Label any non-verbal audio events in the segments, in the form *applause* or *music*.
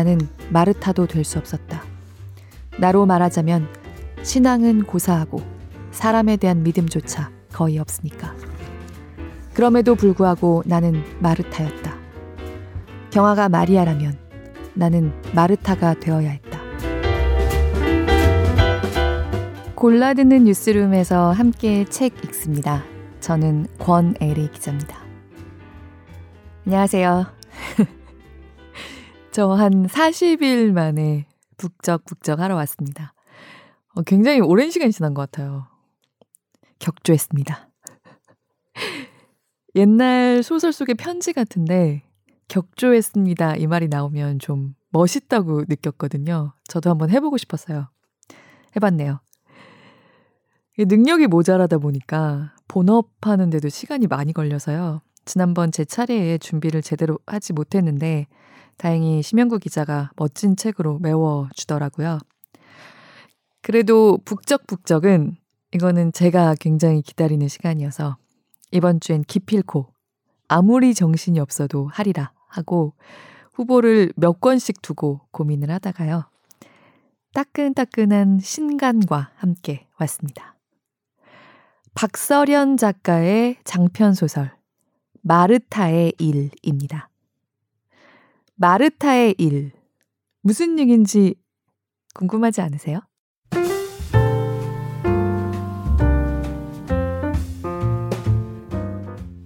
나는 마르타도 될 수 없었다. 나로 말하자면 신앙은 고사하고 사람에 대한 믿음조차 거의 없으니까. 그럼에도 불구하고 나는 마르타였다. 경아가 마리아라면 나는 마르타가 되어야 했다. 골라듣는 뉴스룸에서 함께 책 읽습니다. 저는 권애리 기자입니다. 안녕하세요. 저 한 40일 만에 북적북적 하러 왔습니다. 어, 굉장히 오랜 시간이 지난 것 같아요. 격조했습니다. *laughs* 옛날 소설 속의 편지 같은데 격조했습니다. 이 말이 나오면 좀 멋있다고 느꼈거든요. 저도 한번 해보고 싶었어요. 해봤네요. 능력이 모자라다 보니까 본업하는데도 시간이 많이 걸려서요. 지난번 제 차례에 준비를 제대로 하지 못했는데 다행히 심영구 기자가 멋진 책으로 메워주더라고요. 그래도 북적북적은 이거는 제가 굉장히 기다리는 시간이어서 이번 주엔 기필코 아무리 정신이 없어도 하리라 하고 후보를 몇 권씩 두고 고민을 하다가요. 따끈따끈한 신간과 함께 왔습니다. 박서련 작가의 장편 소설 마르타의 일입니다. 마르타의 일. 무슨 얘기인지 궁금하지 않으세요?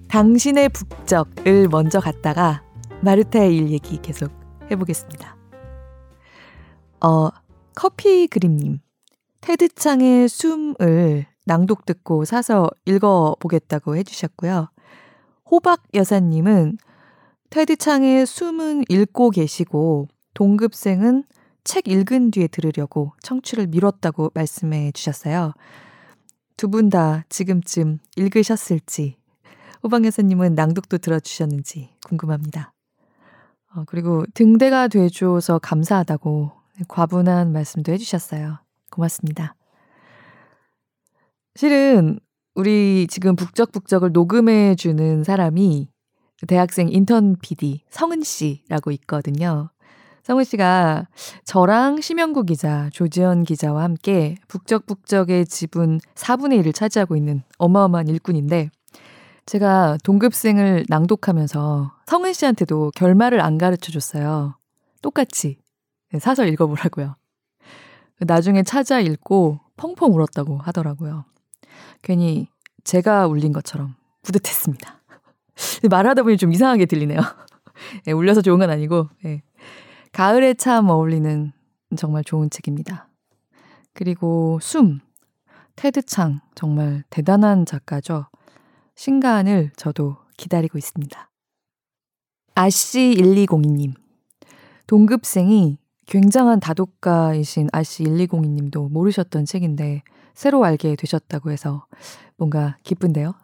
당신의 북적을 먼저 갔다가 마르타의 일 얘기 계속 해보겠습니다. 어, 커피 그림님. 테드창의 숨을 낭독 듣고 사서 읽어보겠다고 해주셨고요. 호박 여사님은 테드창의 숨은 읽고 계시고 동급생은 책 읽은 뒤에 들으려고 청취를 미뤘다고 말씀해 주셨어요. 두 분 다 지금쯤 읽으셨을지, 호박 여사님은 낭독도 들어주셨는지 궁금합니다. 어, 그리고 등대가 돼줘서 감사하다고 과분한 말씀도 해주셨어요. 고맙습니다. 실은 우리 지금 북적북적을 녹음해주는 사람이 대학생 인턴 PD 성은 씨라고 있거든요. 성은 씨가 저랑 심영구 기자, 조지현 기자와 함께 북적북적의 지분 4분의 1을 차지하고 있는 어마어마한 일꾼인데 제가 동급생을 낭독하면서 성은 씨한테도 결말을 안 가르쳐 줬어요. 똑같이 사서 읽어보라고요. 나중에 찾아 읽고 펑펑 울었다고 하더라고요. 괜히 제가 울린 것처럼 뿌듯했습니다. 말하다 보니 좀 이상하게 들리네요. *laughs* 예, 울려서 좋은 건 아니고, 예. 가을에 참 어울리는 정말 좋은 책입니다. 그리고 숨, 테드창, 정말 대단한 작가죠. 신간을 저도 기다리고 있습니다. 아씨1202님. 동급생이 굉장한 다독가이신 아씨1202님도 모르셨던 책인데 새로 알게 되셨다고 해서 뭔가 기쁜데요.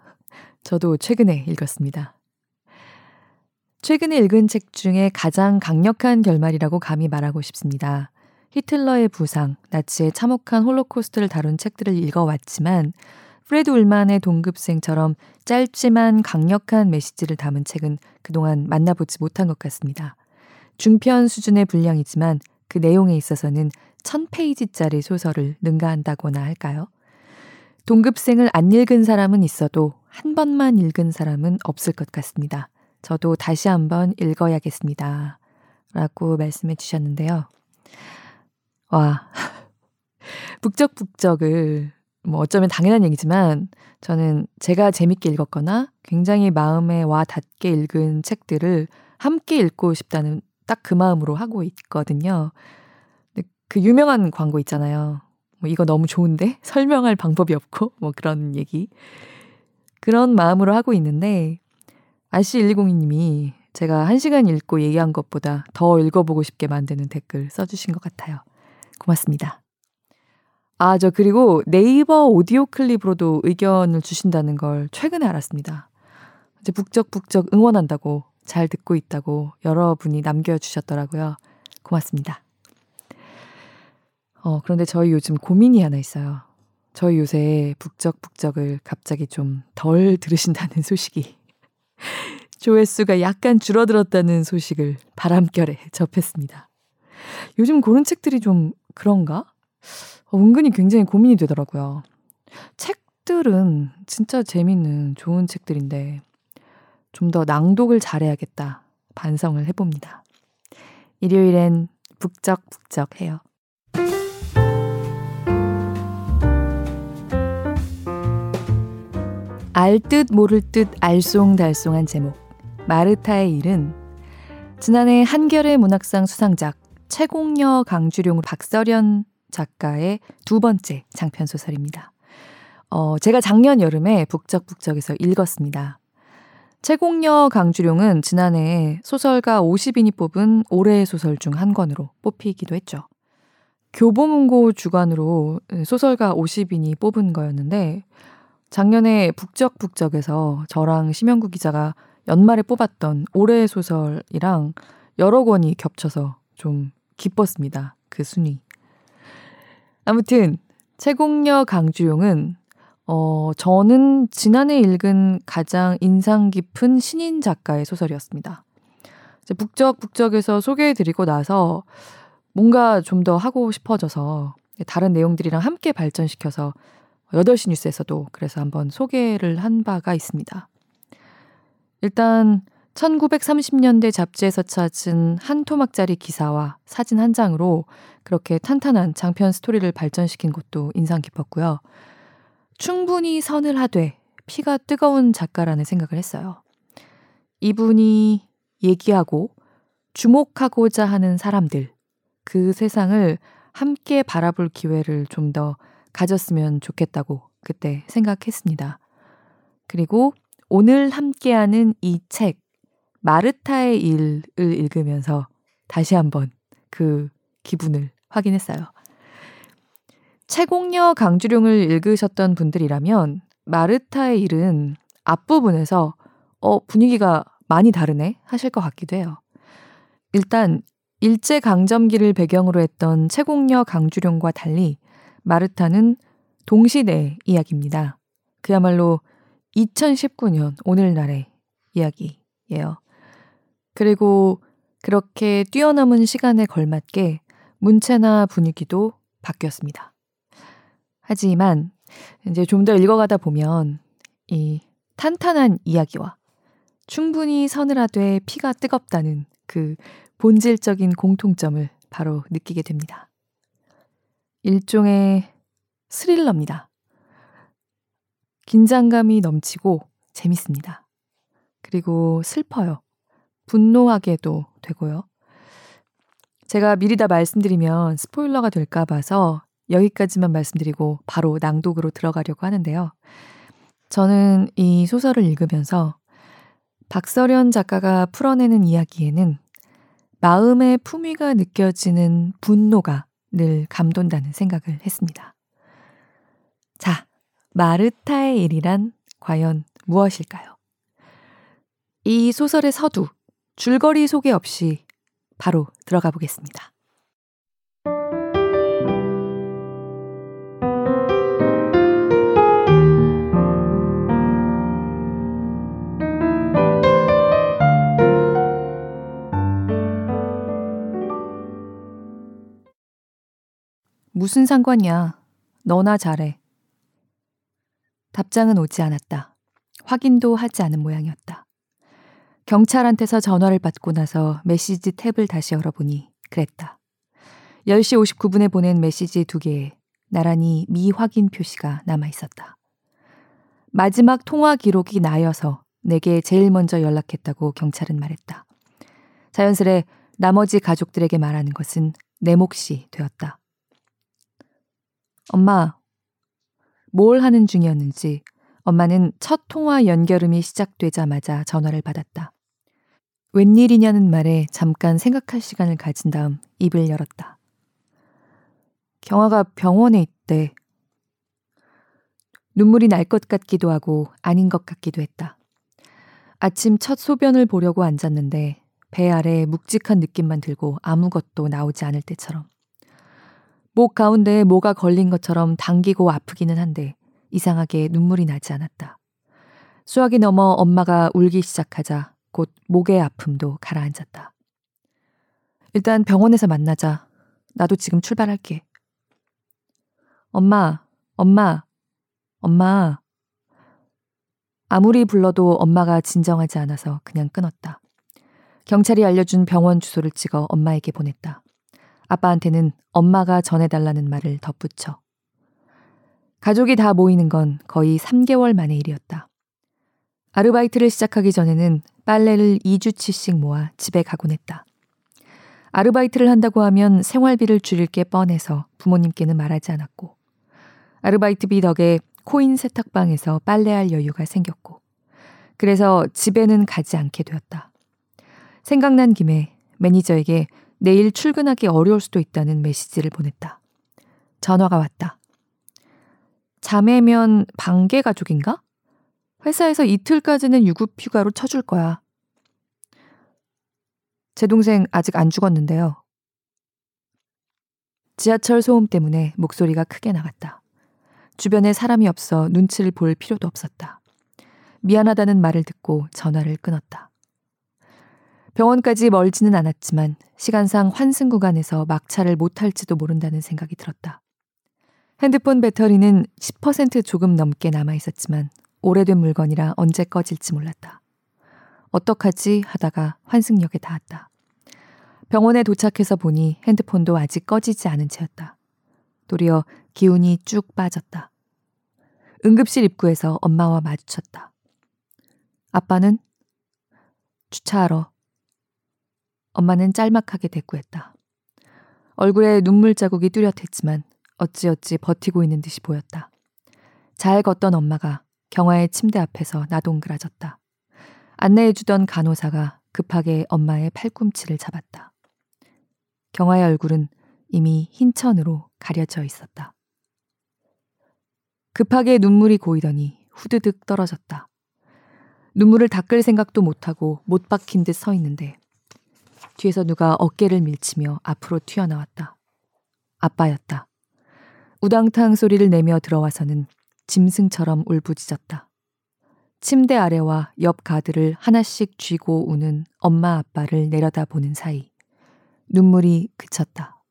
저도 최근에 읽었습니다. 최근에 읽은 책 중에 가장 강력한 결말이라고 감히 말하고 싶습니다. 히틀러의 부상, 나치의 참혹한 홀로코스트를 다룬 책들을 읽어왔지만 프레드 울만의 동급생처럼 짧지만 강력한 메시지를 담은 책은 그동안 만나보지 못한 것 같습니다. 중편 수준의 분량이지만 그 내용에 있어서는 1000페이지짜리 소설을 능가한다거나 할까요? 동급생을 안 읽은 사람은 있어도 한 번만 읽은 사람은 없을 것 같습니다. 저도 다시 한번 읽어야겠습니다. 라고 말씀해 주셨는데요. 와. *laughs* 북적북적을 뭐 어쩌면 당연한 얘기지만 저는 제가 재밌게 읽었거나 굉장히 마음에 와 닿게 읽은 책들을 함께 읽고 싶다는 딱 그 마음으로 하고 있거든요. 그 유명한 광고 있잖아요. 뭐 이거 너무 좋은데 *laughs* 설명할 방법이 없고 뭐 그런 얘기. 그런 마음으로 하고 있는데 RC1202님이 제가 한 시간 읽고 얘기한 것보다 더 읽어보고 싶게 만드는 댓글 써주신 것 같아요. 고맙습니다. 아, 저 그리고 네이버 오디오 클립으로도 의견을 주신다는 걸 최근에 알았습니다. 이제 북적북적 응원한다고 잘 듣고 있다고 여러분이 남겨주셨더라고요. 고맙습니다. 어, 그런데 저희 요즘 고민이 하나 있어요. 저희 요새 북적북적을 갑자기 좀 덜 들으신다는 소식이 *laughs* 조회수가 약간 줄어들었다는 소식을 바람결에 접했습니다. 요즘 고른 책들이 좀 그런가? 어, 은근히 굉장히 고민이 되더라고요. 책들은 진짜 재밌는 좋은 책들인데 좀 더 낭독을 잘해야겠다 반성을 해봅니다. 일요일엔 북적북적 해요. 알 듯 모를 듯 알쏭달쏭한 제목 마르타의 일은 지난해 한겨레 문학상 수상작 최공녀 강주룡 박서련 작가의 두 번째 장편 소설입니다. 어, 제가 작년 여름에 북적북적에서 읽었습니다. 최공녀 강주룡은 지난해 소설가 50인이 뽑은 올해의 소설 중 한 권으로 뽑히기도 했죠. 교보문고 주관으로 소설가 50인이 뽑은 거였는데 작년에 북적북적에서 저랑 심영구 기자가 연말에 뽑았던 올해의 소설이랑 여러 권이 겹쳐서 좀 기뻤습니다. 그 순위. 아무튼 최공녀 강주용은 어, 저는 지난해 읽은 가장 인상 깊은 신인 작가의 소설이었습니다. 이제 북적북적에서 소개해드리고 나서 뭔가 좀 더 하고 싶어져서 다른 내용들이랑 함께 발전시켜서 8시 뉴스에서도 그래서 한번 소개를 한 바가 있습니다. 일단 1930년대 잡지에서 찾은 한 토막짜리 기사와 사진 한 장으로 그렇게 탄탄한 장편 스토리를 발전시킨 것도 인상 깊었고요. 충분히 선을 하되 피가 뜨거운 작가라는 생각을 했어요. 이분이 얘기하고 주목하고자 하는 사람들, 그 세상을 함께 바라볼 기회를 좀 더 가졌으면 좋겠다고 그때 생각했습니다. 그리고 오늘 함께하는 이 책, 마르타의 일을 읽으면서 다시 한번 그 기분을 확인했어요. 채공녀 강주룡을 읽으셨던 분들이라면 마르타의 일은 앞부분에서 어, 분위기가 많이 다르네 하실 것 같기도 해요. 일단 일제 강점기를 배경으로 했던 채공녀 강주룡과 달리 마르타는 동시대 이야기입니다. 그야말로 2019년 오늘날의 이야기예요. 그리고 그렇게 뛰어넘은 시간에 걸맞게 문체나 분위기도 바뀌었습니다. 하지만 이제 좀 더 읽어가다 보면 이 탄탄한 이야기와 충분히 서늘하되 피가 뜨겁다는 그 본질적인 공통점을 바로 느끼게 됩니다. 일종의 스릴러입니다. 긴장감이 넘치고 재밌습니다. 그리고 슬퍼요. 분노하게도 되고요. 제가 미리 다 말씀드리면 스포일러가 될까 봐서 여기까지만 말씀드리고 바로 낭독으로 들어가려고 하는데요. 저는 이 소설을 읽으면서 박서련 작가가 풀어내는 이야기에는 마음의 품위가 느껴지는 분노가 늘 감돈다는 생각을 했습니다. 자, 마르타의 일이란 과연 무엇일까요? 이 소설의 서두, 줄거리 소개 없이 바로 들어가 보겠습니다. 무슨 상관이야. 너나 잘해. 답장은 오지 않았다. 확인도 하지 않은 모양이었다. 경찰한테서 전화를 받고 나서 메시지 탭을 다시 열어보니 그랬다. 10시 59분에 보낸 메시지 두 개에 나란히 미확인 표시가 남아 있었다. 마지막 통화 기록이 나여서 내게 제일 먼저 연락했다고 경찰은 말했다. 자연스레 나머지 가족들에게 말하는 것은 내 몫이 되었다. 엄마, 뭘 하는 중이었는지 엄마는 첫 통화 연결음이 시작되자마자 전화를 받았다. 웬일이냐는 말에 잠깐 생각할 시간을 가진 다음 입을 열었다. 경아가 병원에 있대. 눈물이 날 것 같기도 하고 아닌 것 같기도 했다. 아침 첫 소변을 보려고 앉았는데 배 아래 묵직한 느낌만 들고 아무것도 나오지 않을 때처럼. 목 가운데에 뭐가 걸린 것처럼 당기고 아프기는 한데 이상하게 눈물이 나지 않았다. 수학이 넘어 엄마가 울기 시작하자 곧 목의 아픔도 가라앉았다. 일단 병원에서 만나자. 나도 지금 출발할게. 엄마, 엄마, 엄마. 아무리 불러도 엄마가 진정하지 않아서 그냥 끊었다. 경찰이 알려준 병원 주소를 찍어 엄마에게 보냈다. 아빠한테는 엄마가 전해달라는 말을 덧붙여. 가족이 다 모이는 건 거의 3개월 만의 일이었다. 아르바이트를 시작하기 전에는 빨래를 2주치씩 모아 집에 가곤 했다. 아르바이트를 한다고 하면 생활비를 줄일 게 뻔해서 부모님께는 말하지 않았고, 아르바이트비 덕에 코인 세탁방에서 빨래할 여유가 생겼고, 그래서 집에는 가지 않게 되었다. 생각난 김에 매니저에게 내일 출근하기 어려울 수도 있다는 메시지를 보냈다. 전화가 왔다. 자매면 반개 가족인가? 회사에서 이틀까지는 유급 휴가로 쳐줄 거야. 제 동생 아직 안 죽었는데요. 지하철 소음 때문에 목소리가 크게 나갔다. 주변에 사람이 없어 눈치를 볼 필요도 없었다. 미안하다는 말을 듣고 전화를 끊었다. 병원까지 멀지는 않았지만 시간상 환승 구간에서 막차를 못 탈지도 모른다는 생각이 들었다. 핸드폰 배터리는 10% 조금 넘게 남아 있었지만 오래된 물건이라 언제 꺼질지 몰랐다. 어떡하지 하다가 환승역에 닿았다. 병원에 도착해서 보니 핸드폰도 아직 꺼지지 않은 채였다. 도리어 기운이 쭉 빠졌다. 응급실 입구에서 엄마와 마주쳤다. 아빠는 주차하러. 엄마는 짤막하게 대꾸했다. 얼굴에 눈물 자국이 뚜렷했지만 어찌어찌 버티고 있는 듯이 보였다. 잘 걷던 엄마가 경화의 침대 앞에서 나동그라졌다. 안내해주던 간호사가 급하게 엄마의 팔꿈치를 잡았다. 경화의 얼굴은 이미 흰 천으로 가려져 있었다. 급하게 눈물이 고이더니 후드득 떨어졌다. 눈물을 닦을 생각도 못하고 못 박힌 듯 서 있는데 뒤에서 누가 어깨를 밀치며 앞으로 튀어나왔다. 아빠였다. 우당탕 소리를 내며 들어와서는 짐승처럼 울부짖었다. 침대 아래와 옆 가드를 하나씩 쥐고 우는 엄마 아빠를 내려다보는 사이 눈물이 그쳤다.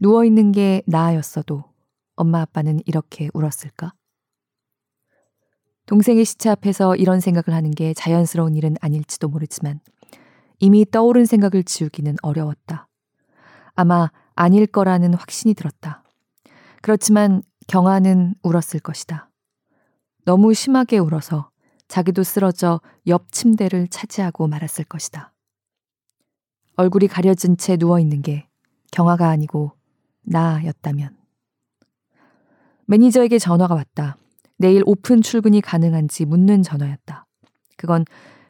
누워있는 게 나아였어도 엄마 아빠는 이렇게 울었을까? 동생의 시체 앞에서 이런 생각을 하는 게 자연스러운 일은 아닐지도 모르지만 이미 떠오른 생각을 지우기는 어려웠다. 아마 아닐 거라는 확신이 들었다. 그렇지만 경아는 울었을 것이다. 너무 심하게 울어서 자기도 쓰러져 옆 침대를 차지하고 말았을 것이다. 얼굴이 가려진 채 누워있는 게 경아가 아니고 나였다면. 매니저에게 전화가 왔다. 내일 오픈 출근이 가능한지 묻는 전화였다. 그건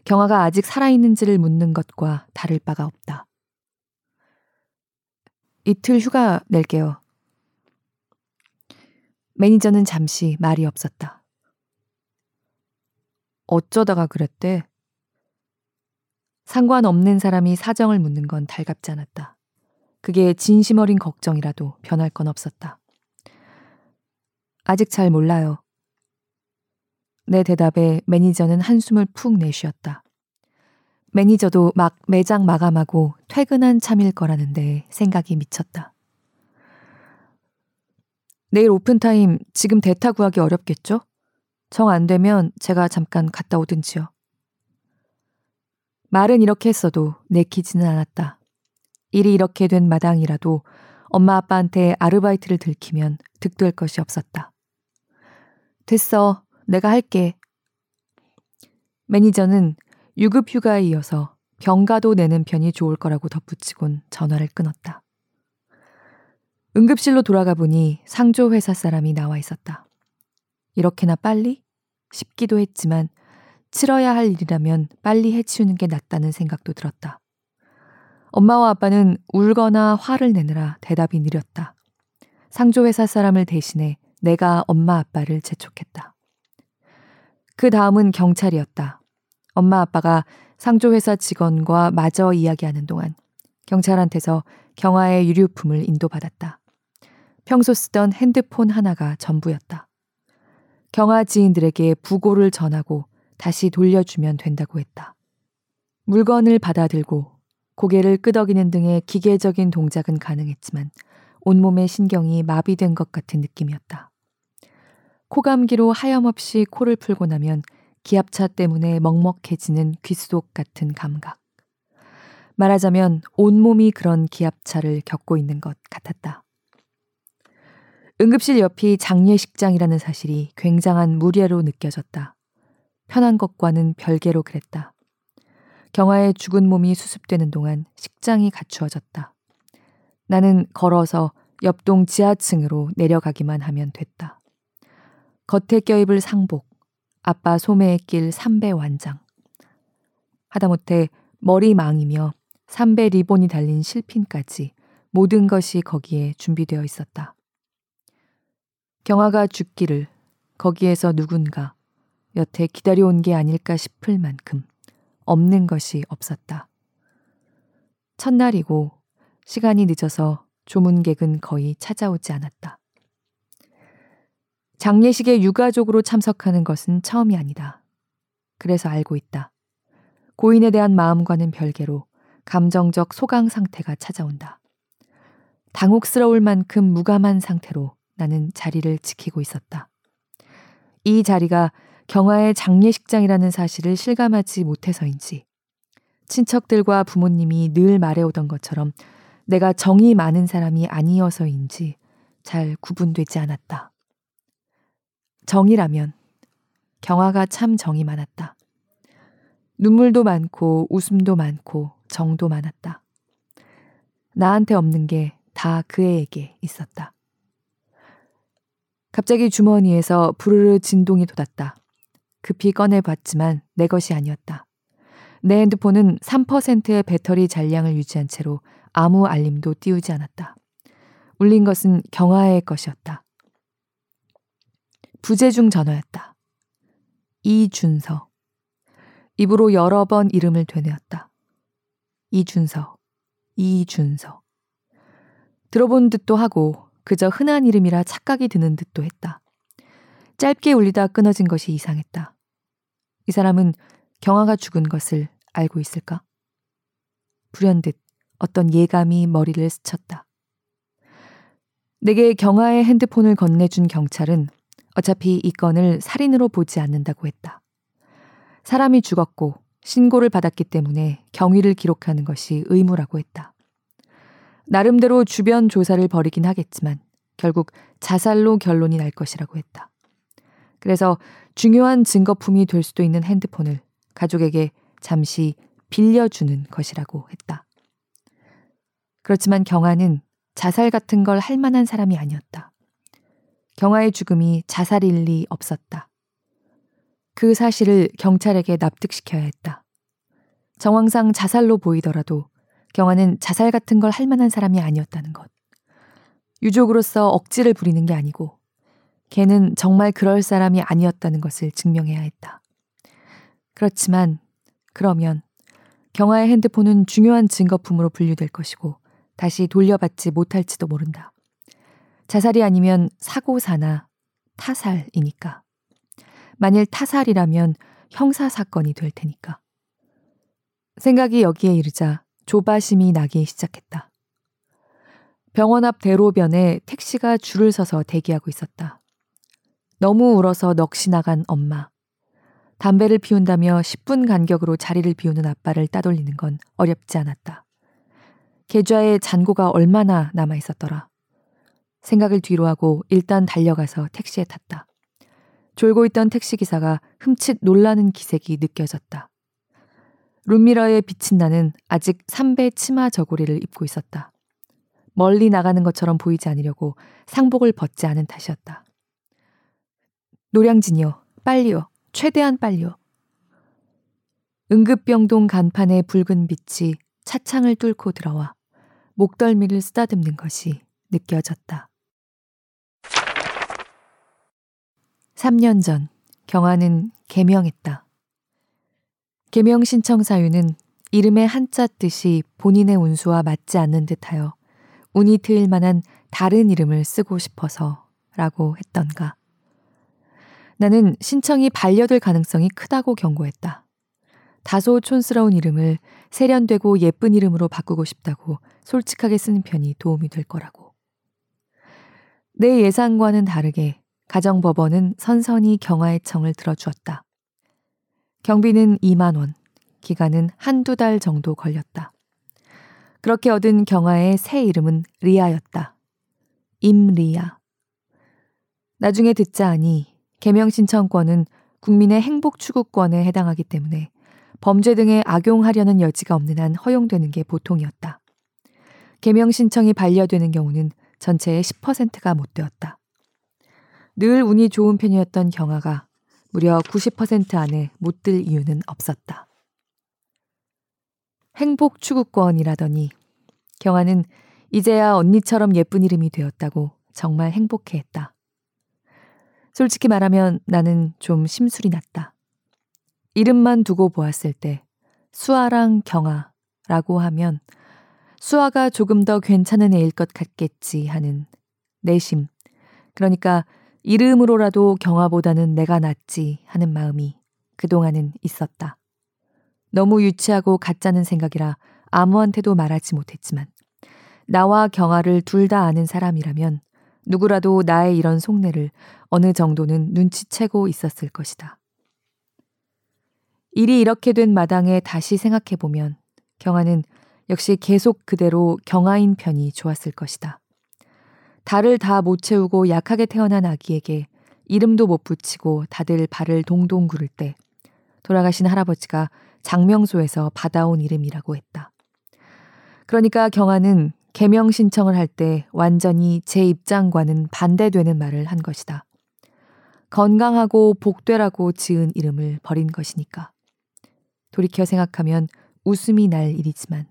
경아가 아직 살아있는지를 묻는 것과 다를 바가 없다. 이틀 휴가 낼게요. 매니저는 잠시 말이 없었다. 어쩌다가 그랬대? 상관없는 사람이 사정을 묻는 건 달갑지 않았다. 그게 진심 어린 걱정이라도 변할 건 없었다. 아직 잘 몰라요. 내 대답에 매니저는 한숨을 푹 내쉬었다. 매니저도 막 매장 마감하고 퇴근한 참일 거라는데 생각이 미쳤다. 내일 오픈타임 지금 대타 구하기 어렵겠죠? 정 안 되면 제가 잠깐 갔다 오든지요. 말은 이렇게 했어도 내키지는 않았다. 일이 이렇게 된 마당이라도 엄마 아빠한테 아르바이트를 들키면 득될 것이 없었다. 됐어. 내가 할게. 매니저는 유급 휴가에 이어서 병가도 내는 편이 좋을 거라고 덧붙이곤 전화를 끊었다. 응급실로 돌아가 보니 상조 회사 사람이 나와 있었다. 이렇게나 빨리? 싶기도 했지만 치러야 할 일이라면 빨리 해치우는 게 낫다는 생각도 들었다. 엄마와 아빠는 울거나 화를 내느라 대답이 느렸다. 상조 회사 사람을 대신해 내가 엄마 아빠를 재촉했다. 그 다음은 경찰이었다. 엄마 아빠가 상조회사 직원과 마저 이야기하는 동안 경찰한테서 경화의 유류품을 인도받았다. 평소 쓰던 핸드폰 하나가 전부였다. 경화 지인들에게 부고를 전하고 다시 돌려주면 된다고 했다. 물건을 받아들고 고개를 끄덕이는 등의 기계적인 동작은 가능했지만 온몸의 신경이 마비된 것 같은 느낌이었다. 코감기로 하염없이 코를 풀고 나면 기압차 때문에 먹먹해지는 귓속 같은 감각. 말하자면 온몸이 그런 기압차를 겪고 있는 것 같았다. 응급실 옆이 장례식장이라는 사실이 굉장한 무례로 느껴졌다. 편한 것과는 별개로 그랬다. 경아의 죽은 몸이 수습되는 동안 식장이 갖추어졌다. 나는 걸어서 옆동 지하층으로 내려가기만 하면 됐다. 겉에 껴입을 상복, 아빠 소매에 낄 삼배 완장. 하다못해 머리망이며 삼배 리본이 달린 실핀까지 모든 것이 거기에 준비되어 있었다. 경아가 죽기를 거기에서 누군가 여태 기다려온 게 아닐까 싶을 만큼 없는 것이 없었다. 첫날이고 시간이 늦어서 조문객은 거의 찾아오지 않았다. 장례식에 유가족으로 참석하는 것은 처음이 아니다. 그래서 알고 있다. 고인에 대한 마음과는 별개로 감정적 소강 상태가 찾아온다. 당혹스러울 만큼 무감한 상태로 나는 자리를 지키고 있었다. 이 자리가 경아의 장례식장이라는 사실을 실감하지 못해서인지 친척들과 부모님이 늘 말해오던 것처럼 내가 정이 많은 사람이 아니어서인지 잘 구분되지 않았다. 정이라면 경아가 참 정이 많았다. 눈물도 많고 웃음도 많고 정도 많았다. 나한테 없는 게 다 그 애에게 있었다. 갑자기 주머니에서 부르르 진동이 돋았다. 급히 꺼내봤지만 내 것이 아니었다. 내 핸드폰은 3%의 배터리 잔량을 유지한 채로 아무 알림도 띄우지 않았다. 울린 것은 경아의 것이었다. 부재중 전화였다. 이준서. 입으로 여러 번 이름을 되뇌었다. 이준서, 이준서. 들어본 듯도 하고 그저 흔한 이름이라 착각이 드는 듯도 했다. 짧게 울리다 끊어진 것이 이상했다. 이 사람은 경아가 죽은 것을 알고 있을까? 불현듯 어떤 예감이 머리를 스쳤다. 내게 경아의 핸드폰을 건네준 경찰은 어차피 이 건을 살인으로 보지 않는다고 했다. 사람이 죽었고 신고를 받았기 때문에 경위를 기록하는 것이 의무라고 했다. 나름대로 주변 조사를 벌이긴 하겠지만 결국 자살로 결론이 날 것이라고 했다. 그래서 중요한 증거품이 될 수도 있는 핸드폰을 가족에게 잠시 빌려주는 것이라고 했다. 그렇지만 경아는 자살 같은 걸 할 만한 사람이 아니었다. 경아의 죽음이 자살일 리 없었다. 그 사실을 경찰에게 납득시켜야 했다. 정황상 자살로 보이더라도 경아는 자살 같은 걸 할 만한 사람이 아니었다는 것. 유족으로서 억지를 부리는 게 아니고 걔는 정말 그럴 사람이 아니었다는 것을 증명해야 했다. 그렇지만 그러면 경아의 핸드폰은 중요한 증거품으로 분류될 것이고 다시 돌려받지 못할지도 모른다. 자살이 아니면 사고사나 타살이니까. 만일 타살이라면 형사사건이 될 테니까. 생각이 여기에 이르자 조바심이 나기 시작했다. 병원 앞 대로변에 택시가 줄을 서서 대기하고 있었다. 너무 울어서 넋이 나간 엄마. 담배를 피운다며 10분 간격으로 자리를 비우는 아빠를 따돌리는 건 어렵지 않았다. 계좌에 잔고가 얼마나 남아 있었더라. 생각을 뒤로 하고 일단 달려가서 택시에 탔다. 졸고 있던 택시 기사가 흠칫 놀라는 기색이 느껴졌다. 룸미러에 비친 나는 아직 삼배 치마 저고리를 입고 있었다. 멀리 나가는 것처럼 보이지 않으려고 상복을 벗지 않은 탓이었다. 노량진이요. 빨리요. 최대한 빨리요. 응급병동 간판의 붉은 빛이 차창을 뚫고 들어와 목덜미를 쓰다듬는 것이 느껴졌다. 3년 전 경아는 개명했다. 개명 신청 사유는 이름의 한자 뜻이 본인의 운수와 맞지 않는 듯하여 운이 트일 만한 다른 이름을 쓰고 싶어서 라고 했던가. 나는 신청이 반려될 가능성이 크다고 경고했다. 다소 촌스러운 이름을 세련되고 예쁜 이름으로 바꾸고 싶다고 솔직하게 쓰는 편이 도움이 될 거라고. 내 예상과는 다르게 가정법원은 선선히 경화의 청을 들어주었다. 경비는 2만 원, 기간은 한두 달 정도 걸렸다. 그렇게 얻은 경화의 새 이름은 리아였다. 임리아. 나중에 듣자 하니 개명 신청권은 국민의 행복 추구권에 해당하기 때문에 범죄 등에 악용하려는 여지가 없는 한 허용되는 게 보통이었다. 개명 신청이 반려되는 경우는 전체의 10%가 못 되었다. 늘 운이 좋은 편이었던 경아가 무려 90% 안에 못 들 이유는 없었다. 행복 추구권이라더니 경아는 이제야 언니처럼 예쁜 이름이 되었다고 정말 행복해 했다. 솔직히 말하면 나는 좀 심술이 났다. 이름만 두고 보았을 때 수아랑 경아라고 하면 수아가 조금 더 괜찮은 애일 것 같겠지 하는 내심. 그러니까 이름으로라도 경아보다는 내가 낫지 하는 마음이 그동안은 있었다. 너무 유치하고 가짜는 생각이라 아무한테도 말하지 못했지만 나와 경아를 둘 다 아는 사람이라면 누구라도 나의 이런 속내를 어느 정도는 눈치채고 있었을 것이다. 일이 이렇게 된 마당에 다시 생각해보면 경아는 역시 계속 그대로 경아인 편이 좋았을 것이다. 달을 다 못 채우고 약하게 태어난 아기에게 이름도 못 붙이고 다들 발을 동동 구를 때 돌아가신 할아버지가 장명소에서 받아온 이름이라고 했다. 그러니까 경아는 개명 신청을 할 때 완전히 제 입장과는 반대되는 말을 한 것이다. 건강하고 복되라고 지은 이름을 버린 것이니까. 돌이켜 생각하면 웃음이 날 일이지만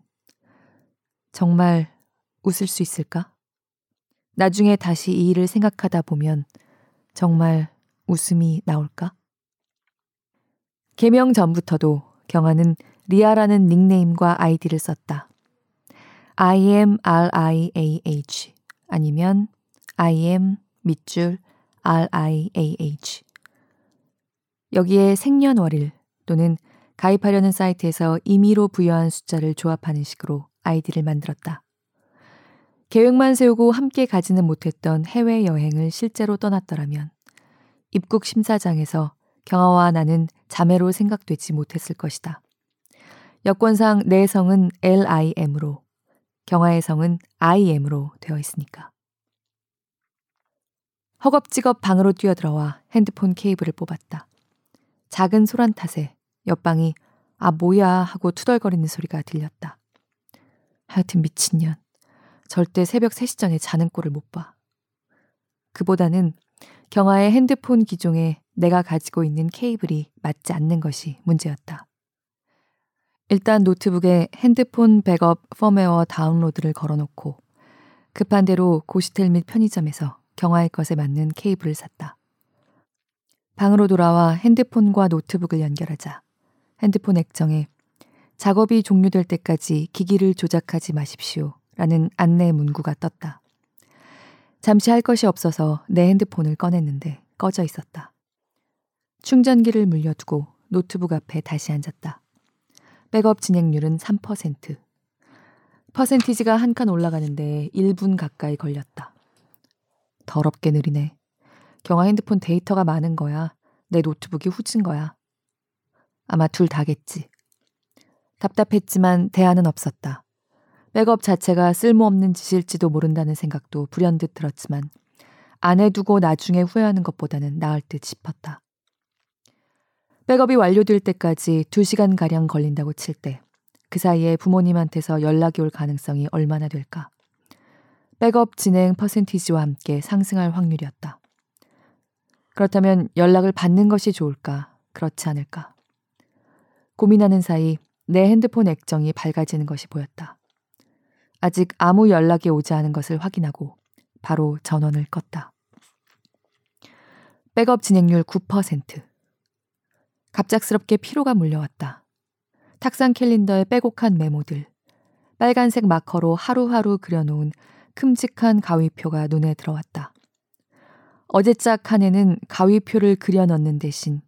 정말 웃을 수 있을까? 나중에 다시 이 일을 생각하다 보면 정말 웃음이 나올까? 개명 전부터도 경아는 리아라는 닉네임과 아이디를 썼다. I am R-I-A-H 아니면 I am 밑줄 R-I-A-H 여기에 생년월일 또는 가입하려는 사이트에서 임의로 부여한 숫자를 조합하는 식으로 아이디를 만들었다. 계획만 세우고 함께 가지는 못했던 해외여행을 실제로 떠났더라면 입국 심사장에서 경아와 나는 자매로 생각되지 못했을 것이다. 여권상 내 성은 LIM으로 경아의 성은 IM으로 되어 있으니까. 허겁지겁 방으로 뛰어들어와 핸드폰 케이블을 뽑았다. 작은 소란 탓에 옆방이 아 뭐야 하고 투덜거리는 소리가 들렸다. 하여튼 미친년. 절대 새벽 3시 전에 자는 꼴을 못 봐. 그보다는 경아의 핸드폰 기종에 내가 가지고 있는 케이블이 맞지 않는 것이 문제였다. 일단 노트북에 핸드폰 백업 펌웨어 다운로드를 걸어놓고 급한 대로 고시텔 및 편의점에서 경아의 것에 맞는 케이블을 샀다. 방으로 돌아와 핸드폰과 노트북을 연결하자 핸드폰 액정에 작업이 종료될 때까지 기기를 조작하지 마십시오. 라는 안내 문구가 떴다. 잠시 할 것이 없어서 내 핸드폰을 꺼냈는데 꺼져 있었다. 충전기를 물려두고 노트북 앞에 다시 앉았다. 백업 진행률은 3%. 퍼센티지가 한 칸 올라가는데 1분 가까이 걸렸다. 더럽게 느리네. 경아 핸드폰 데이터가 많은 거야. 내 노트북이 후진 거야. 아마 둘 다겠지. 답답했지만 대안은 없었다. 백업 자체가 쓸모없는 짓일지도 모른다는 생각도 불현듯 들었지만 안 해두고 나중에 후회하는 것보다는 나을 듯 싶었다. 백업이 완료될 때까지 2시간가량 걸린다고 칠 때 그 사이에 부모님한테서 연락이 올 가능성이 얼마나 될까? 백업 진행 퍼센티지와 함께 상승할 확률이었다. 그렇다면 연락을 받는 것이 좋을까? 그렇지 않을까? 고민하는 사이 내 핸드폰 액정이 밝아지는 것이 보였다. 아직 아무 연락이 오지 않은 것을 확인하고 바로 전원을 껐다. 백업 진행률 9%. 갑작스럽게 피로가 물려왔다. 탁상 캘린더에 빼곡한 메모들, 빨간색 마커로 하루하루 그려놓은 큼직한 가위표가 눈에 들어왔다. 어제짝 칸에는 가위표를 그려 넣는 대신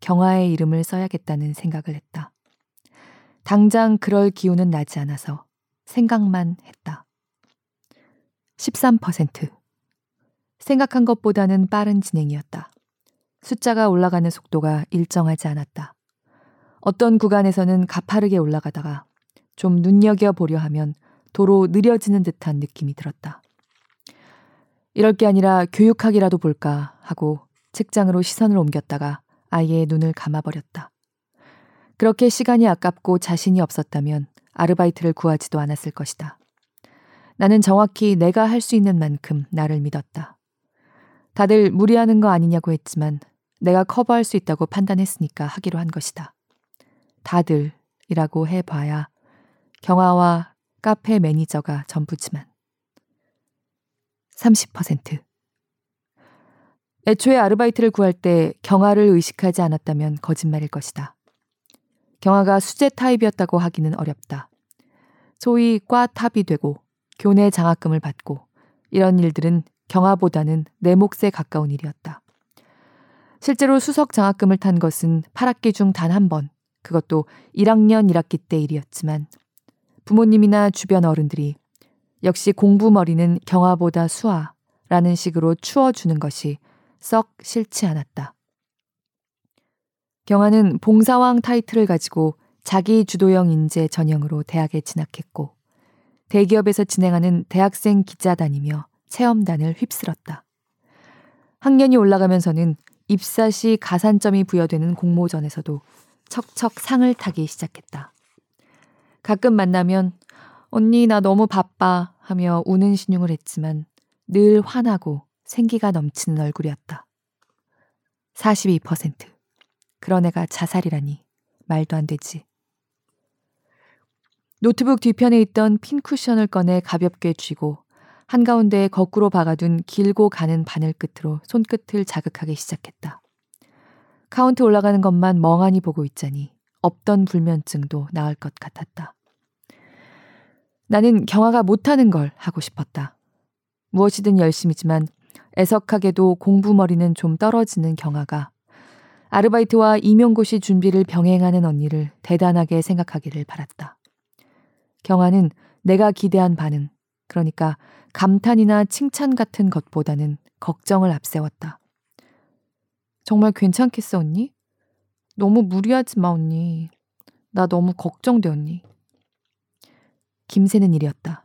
경아의 이름을 써야겠다는 생각을 했다. 당장 그럴 기운은 나지 않아서 생각만 했다. 13%. 생각한 것보다는 빠른 진행이었다. 숫자가 올라가는 속도가 일정하지 않았다. 어떤 구간에서는 가파르게 올라가다가 좀 눈여겨보려 하면 도로 느려지는 듯한 느낌이 들었다. 이럴 게 아니라 교육학이라도 볼까 하고 책장으로 시선을 옮겼다가 아예 눈을 감아버렸다. 그렇게 시간이 아깝고 자신이 없었다면 아르바이트를 구하지도 않았을 것이다. 나는 정확히 내가 할 수 있는 만큼 나를 믿었다. 다들 무리하는 거 아니냐고 했지만 내가 커버할 수 있다고 판단했으니까 하기로 한 것이다. 다들이라고 해봐야 경아와 카페 매니저가 전부지만. 30%. 애초에 아르바이트를 구할 때 경아를 의식하지 않았다면 거짓말일 것이다. 경아가 수제 타입이었다고 하기는 어렵다. 소위 과 탑이 되고 교내 장학금을 받고 이런 일들은 경아보다는 내 몫에 가까운 일이었다. 실제로 수석 장학금을 탄 것은 8학기 중 단 한 번, 그것도 1학년 1학기 때 일이었지만 부모님이나 주변 어른들이 역시 공부 머리는 경아보다 수아라는 식으로 추어주는 것이 썩 싫지 않았다. 경아는 봉사왕 타이틀을 가지고 자기 주도형 인재 전형으로 대학에 진학했고 대기업에서 진행하는 대학생 기자단이며 체험단을 휩쓸었다. 학년이 올라가면서는 입사 시 가산점이 부여되는 공모전에서도 척척 상을 타기 시작했다. 가끔 만나면 언니 나 너무 바빠 하며 우는 신용을 했지만 늘 화나고 생기가 넘치는 얼굴이었다. 42%. 그런 애가 자살이라니 말도 안 되지. 노트북 뒤편에 있던 핀 쿠션을 꺼내 가볍게 쥐고 한가운데 거꾸로 박아둔 길고 가는 바늘 끝으로 손끝을 자극하기 시작했다. 카운트 올라가는 것만 멍하니 보고 있자니 없던 불면증도 나을 것 같았다. 나는 경아가 못하는 걸 하고 싶었다. 무엇이든 열심이지만 애석하게도 공부머리는 좀 떨어지는 경아가 아르바이트와 임용고시 준비를 병행하는 언니를 대단하게 생각하기를 바랐다. 경아는 내가 기대한 반응, 그러니까 감탄이나 칭찬 같은 것보다는 걱정을 앞세웠다. 정말 괜찮겠어, 언니? 너무 무리하지 마, 언니. 나 너무 걱정돼, 언니. 김새는 일이었다.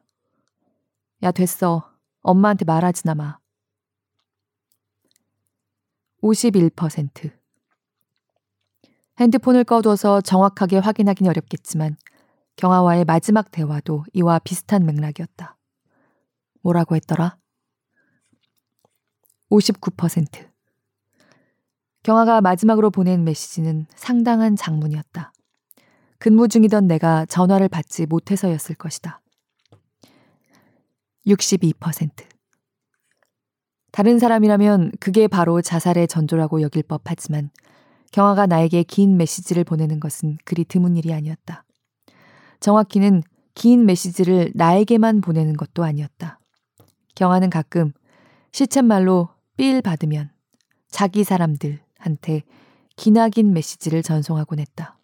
야, 됐어. 엄마한테 말하지나 마. 51%. 핸드폰을 꺼둬서 정확하게 확인하긴 어렵겠지만 경아와의 마지막 대화도 이와 비슷한 맥락이었다. 뭐라고 했더라? 59%. 경아가 마지막으로 보낸 메시지는 상당한 장문이었다. 근무 중이던 내가 전화를 받지 못해서였을 것이다. 62%. 다른 사람이라면 그게 바로 자살의 전조라고 여길 법하지만 경아가 나에게 긴 메시지를 보내는 것은 그리 드문 일이 아니었다. 정확히는 긴 메시지를 나에게만 보내는 것도 아니었다. 경아는 가끔 시쳇말로 삘 받으면 자기 사람들한테 기나긴 메시지를 전송하곤 했다.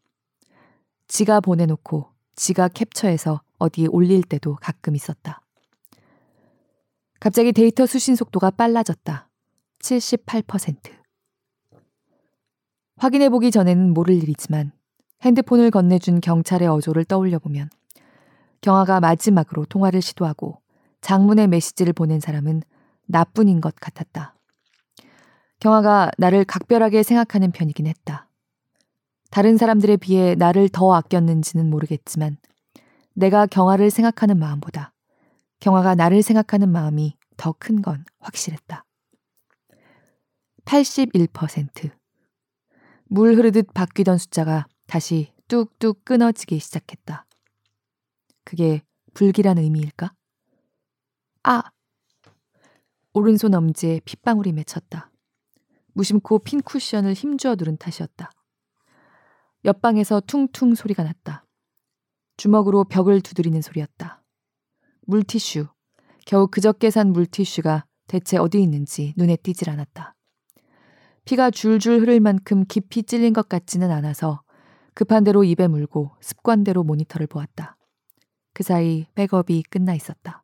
지가 보내놓고 지가 캡처해서 어디에 올릴 때도 가끔 있었다. 갑자기 데이터 수신 속도가 빨라졌다. 78%. 확인해보기 전에는 모를 일이지만 핸드폰을 건네준 경찰의 어조를 떠올려 보면 경아가 마지막으로 통화를 시도하고 장문의 메시지를 보낸 사람은 나뿐인 것 같았다. 경아가 나를 각별하게 생각하는 편이긴 했다. 다른 사람들에 비해 나를 더 아꼈는지는 모르겠지만 내가 경아를 생각하는 마음보다 경아가 나를 생각하는 마음이 더 큰 건 확실했다. 81%. 물 흐르듯 바뀌던 숫자가 다시 뚝뚝 끊어지기 시작했다. 그게 불길한 의미일까? 아! 오른손 엄지에 핏방울이 맺혔다. 무심코 핀 쿠션을 힘주어 누른 탓이었다. 옆방에서 퉁퉁 소리가 났다. 주먹으로 벽을 두드리는 소리였다. 물티슈. 겨우 그저께 산 물티슈가 대체 어디 있는지 눈에 띄질 않았다. 피가 줄줄 흐를 만큼 깊이 찔린 것 같지는 않아서 급한 대로 입에 물고 습관대로 모니터를 보았다. 그 사이 백업이 끝나 있었다.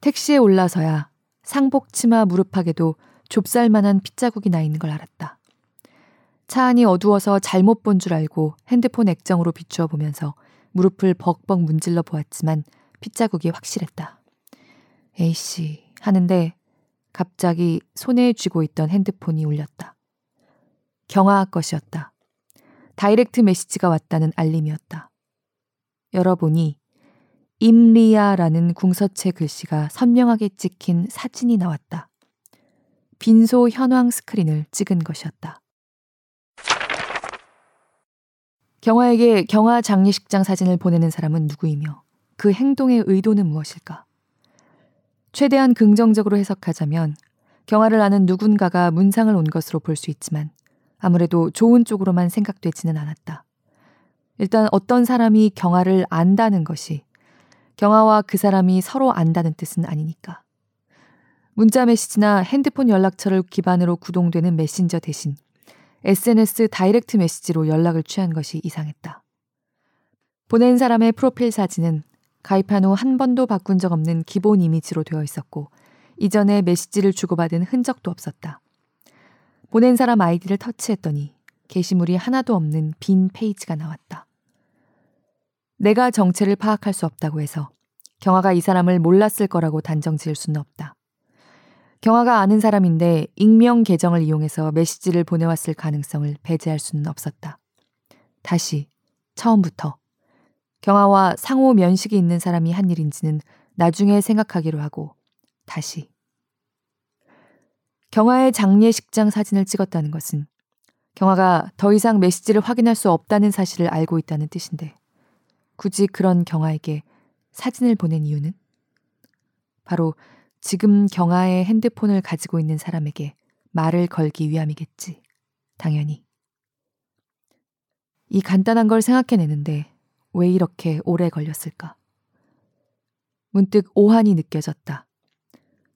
택시에 올라서야 상복 치마 무릎팍에도 좁쌀만한 핏자국이 나 있는 걸 알았다. 차 안이 어두워서 잘못 본 줄 알고 핸드폰 액정으로 비추어 보면서 무릎을 벅벅 문질러 보았지만 핏자국이 확실했다. 에이씨 하는데 갑자기 손에 쥐고 있던 핸드폰이 울렸다. 경아 것이었다. 다이렉트 메시지가 왔다는 알림이었다. 열어보니 임리아라는 궁서체 글씨가 선명하게 찍힌 사진이 나왔다. 빈소 현황 스크린을 찍은 것이었다. 경화에게 경화 장례식장 사진을 보내는 사람은 누구이며 그 행동의 의도는 무엇일까? 최대한 긍정적으로 해석하자면 경아를 아는 누군가가 문상을 온 것으로 볼 수 있지만 아무래도 좋은 쪽으로만 생각되지는 않았다. 일단 어떤 사람이 경아를 안다는 것이 경아와 그 사람이 서로 안다는 뜻은 아니니까. 문자 메시지나 핸드폰 연락처를 기반으로 구동되는 메신저 대신 SNS direct message로 연락을 취한 것이 이상했다. 보낸 사람의 프로필 사진은 가입한 후 한 번도 바꾼 적 없는 기본 이미지로 되어 있었고 이전에 메시지를 주고받은 흔적도 없었다. 보낸 사람 아이디를 터치했더니 게시물이 하나도 없는 빈 페이지가 나왔다. 내가 정체를 파악할 수 없다고 해서 경아가 이 사람을 몰랐을 거라고 단정 지을 수는 없다. 경아가 아는 사람인데 익명 계정을 이용해서 메시지를 보내왔을 가능성을 배제할 수는 없었다. 다시 처음부터 경아와 상호 면식이 있는 사람이 한 일인지는 나중에 생각하기로 하고 다시 경아의 장례식장 사진을 찍었다는 것은 경아가 더 이상 메시지를 확인할 수 없다는 사실을 알고 있다는 뜻인데 굳이 그런 경아에게 사진을 보낸 이유는 바로 지금 경아의 핸드폰을 가지고 있는 사람에게 말을 걸기 위함이겠지. 당연히. 이 간단한 걸 생각해내는데 왜 이렇게 오래 걸렸을까? 문득 오한이 느껴졌다.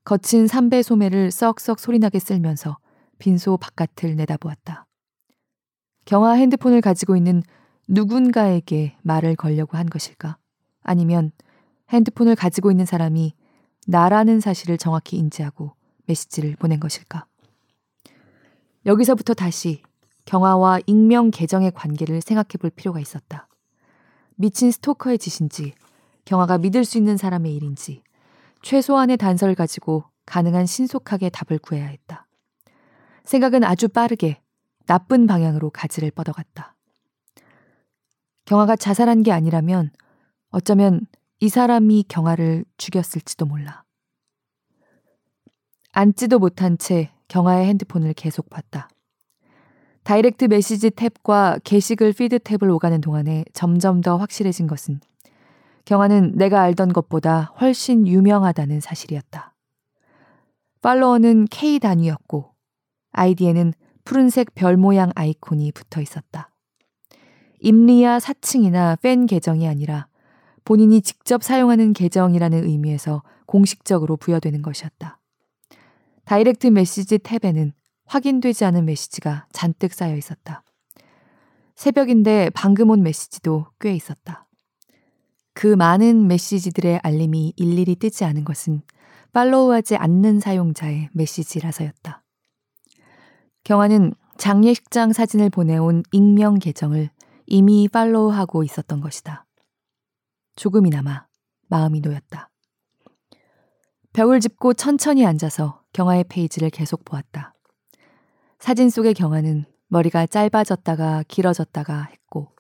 거친 삼배 소매를 썩썩 소리나게 쓸면서 빈소 바깥을 내다보았다. 경아 핸드폰을 가지고 있는 누군가에게 말을 걸려고 한 것일까? 아니면 핸드폰을 가지고 있는 사람이 나라는 사실을 정확히 인지하고 메시지를 보낸 것일까? 여기서부터 다시 경아와 익명 계정의 관계를 생각해 볼 필요가 있었다. 미친 스토커의 짓인지, 경아가 믿을 수 있는 사람의 일인지, 최소한의 단서를 가지고 가능한 신속하게 답을 구해야 했다. 생각은 아주 빠르게 나쁜 방향으로 가지를 뻗어갔다. 경아가 자살한 게 아니라면 어쩌면 이 사람이 경아를 죽였을지도 몰라. 앉지도 못한 채 경아의 핸드폰을 계속 봤다. direct message 탭과 게시글 feed 탭을 오가는 동안에 점점 더 확실해진 것은 경아는 내가 알던 것보다 훨씬 유명하다는 사실이었다. follower는 K 단위였고 아이디에는 푸른색 별 모양 아이콘이 붙어 있었다. 임리아 사칭이나 팬 계정이 아니라 본인이 직접 사용하는 계정이라는 의미에서 공식적으로 부여되는 것이었다. 다이렉트 메시지 탭에는 확인되지 않은 메시지가 잔뜩 쌓여 있었다. 새벽인데 방금 온 메시지도 꽤 있었다. 그 많은 메시지들의 알림이 일일이 뜨지 않은 것은 팔로우하지 않는 사용자의 메시지라서였다. 경화는 장례식장 사진을 보내온 익명 계정을 이미 팔로우하고 있었던 것이다. 조금이나마 마음이 놓였다. 벽을 짚고 천천히 앉아서 경화의 페이지를 계속 보았다. 사진 속의 경화는 머리가 짧아졌다가 길어졌다가 했고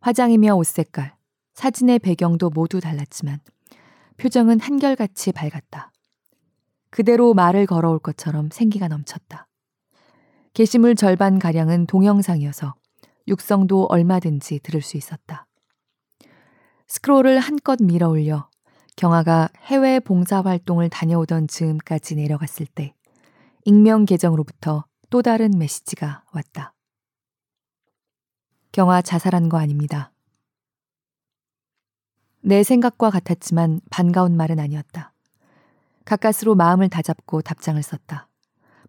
화장이며 옷 색깔, 사진의 배경도 모두 달랐지만 표정은 한결같이 밝았다. 그대로 말을 걸어올 것처럼 생기가 넘쳤다. 게시물 절반 가량은 동영상이어서 육성도 얼마든지 들을 수 있었다. 스크롤을 한껏 밀어 올려 경아가 해외 봉사 활동을 다녀오던 즈음까지 내려갔을 때 익명 계정으로부터 또 다른 메시지가 왔다. 경아 자살한 거 아닙니다. 내 생각과 같았지만 반가운 말은 아니었다. 가까스로 마음을 다잡고 답장을 썼다.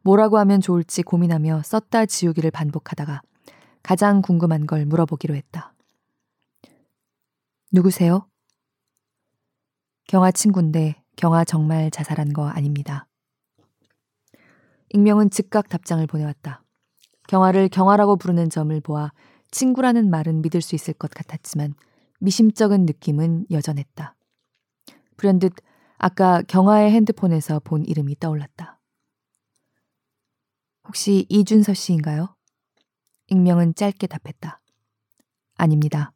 뭐라고 하면 좋을지 고민하며 썼다 지우기를 반복하다가 가장 궁금한 걸 물어보기로 했다. 누구세요? 경아 친구인데 경아 정말 자살한 거 아닙니다. 익명은 즉각 답장을 보내왔다. 경아를 경아라고 부르는 점을 보아 친구라는 말은 믿을 수 있을 것 같았지만 미심쩍은 느낌은 여전했다. 불현듯 아까 경아의 핸드폰에서 본 이름이 떠올랐다. 혹시 이준서 씨인가요? 익명은 짧게 답했다. 아닙니다.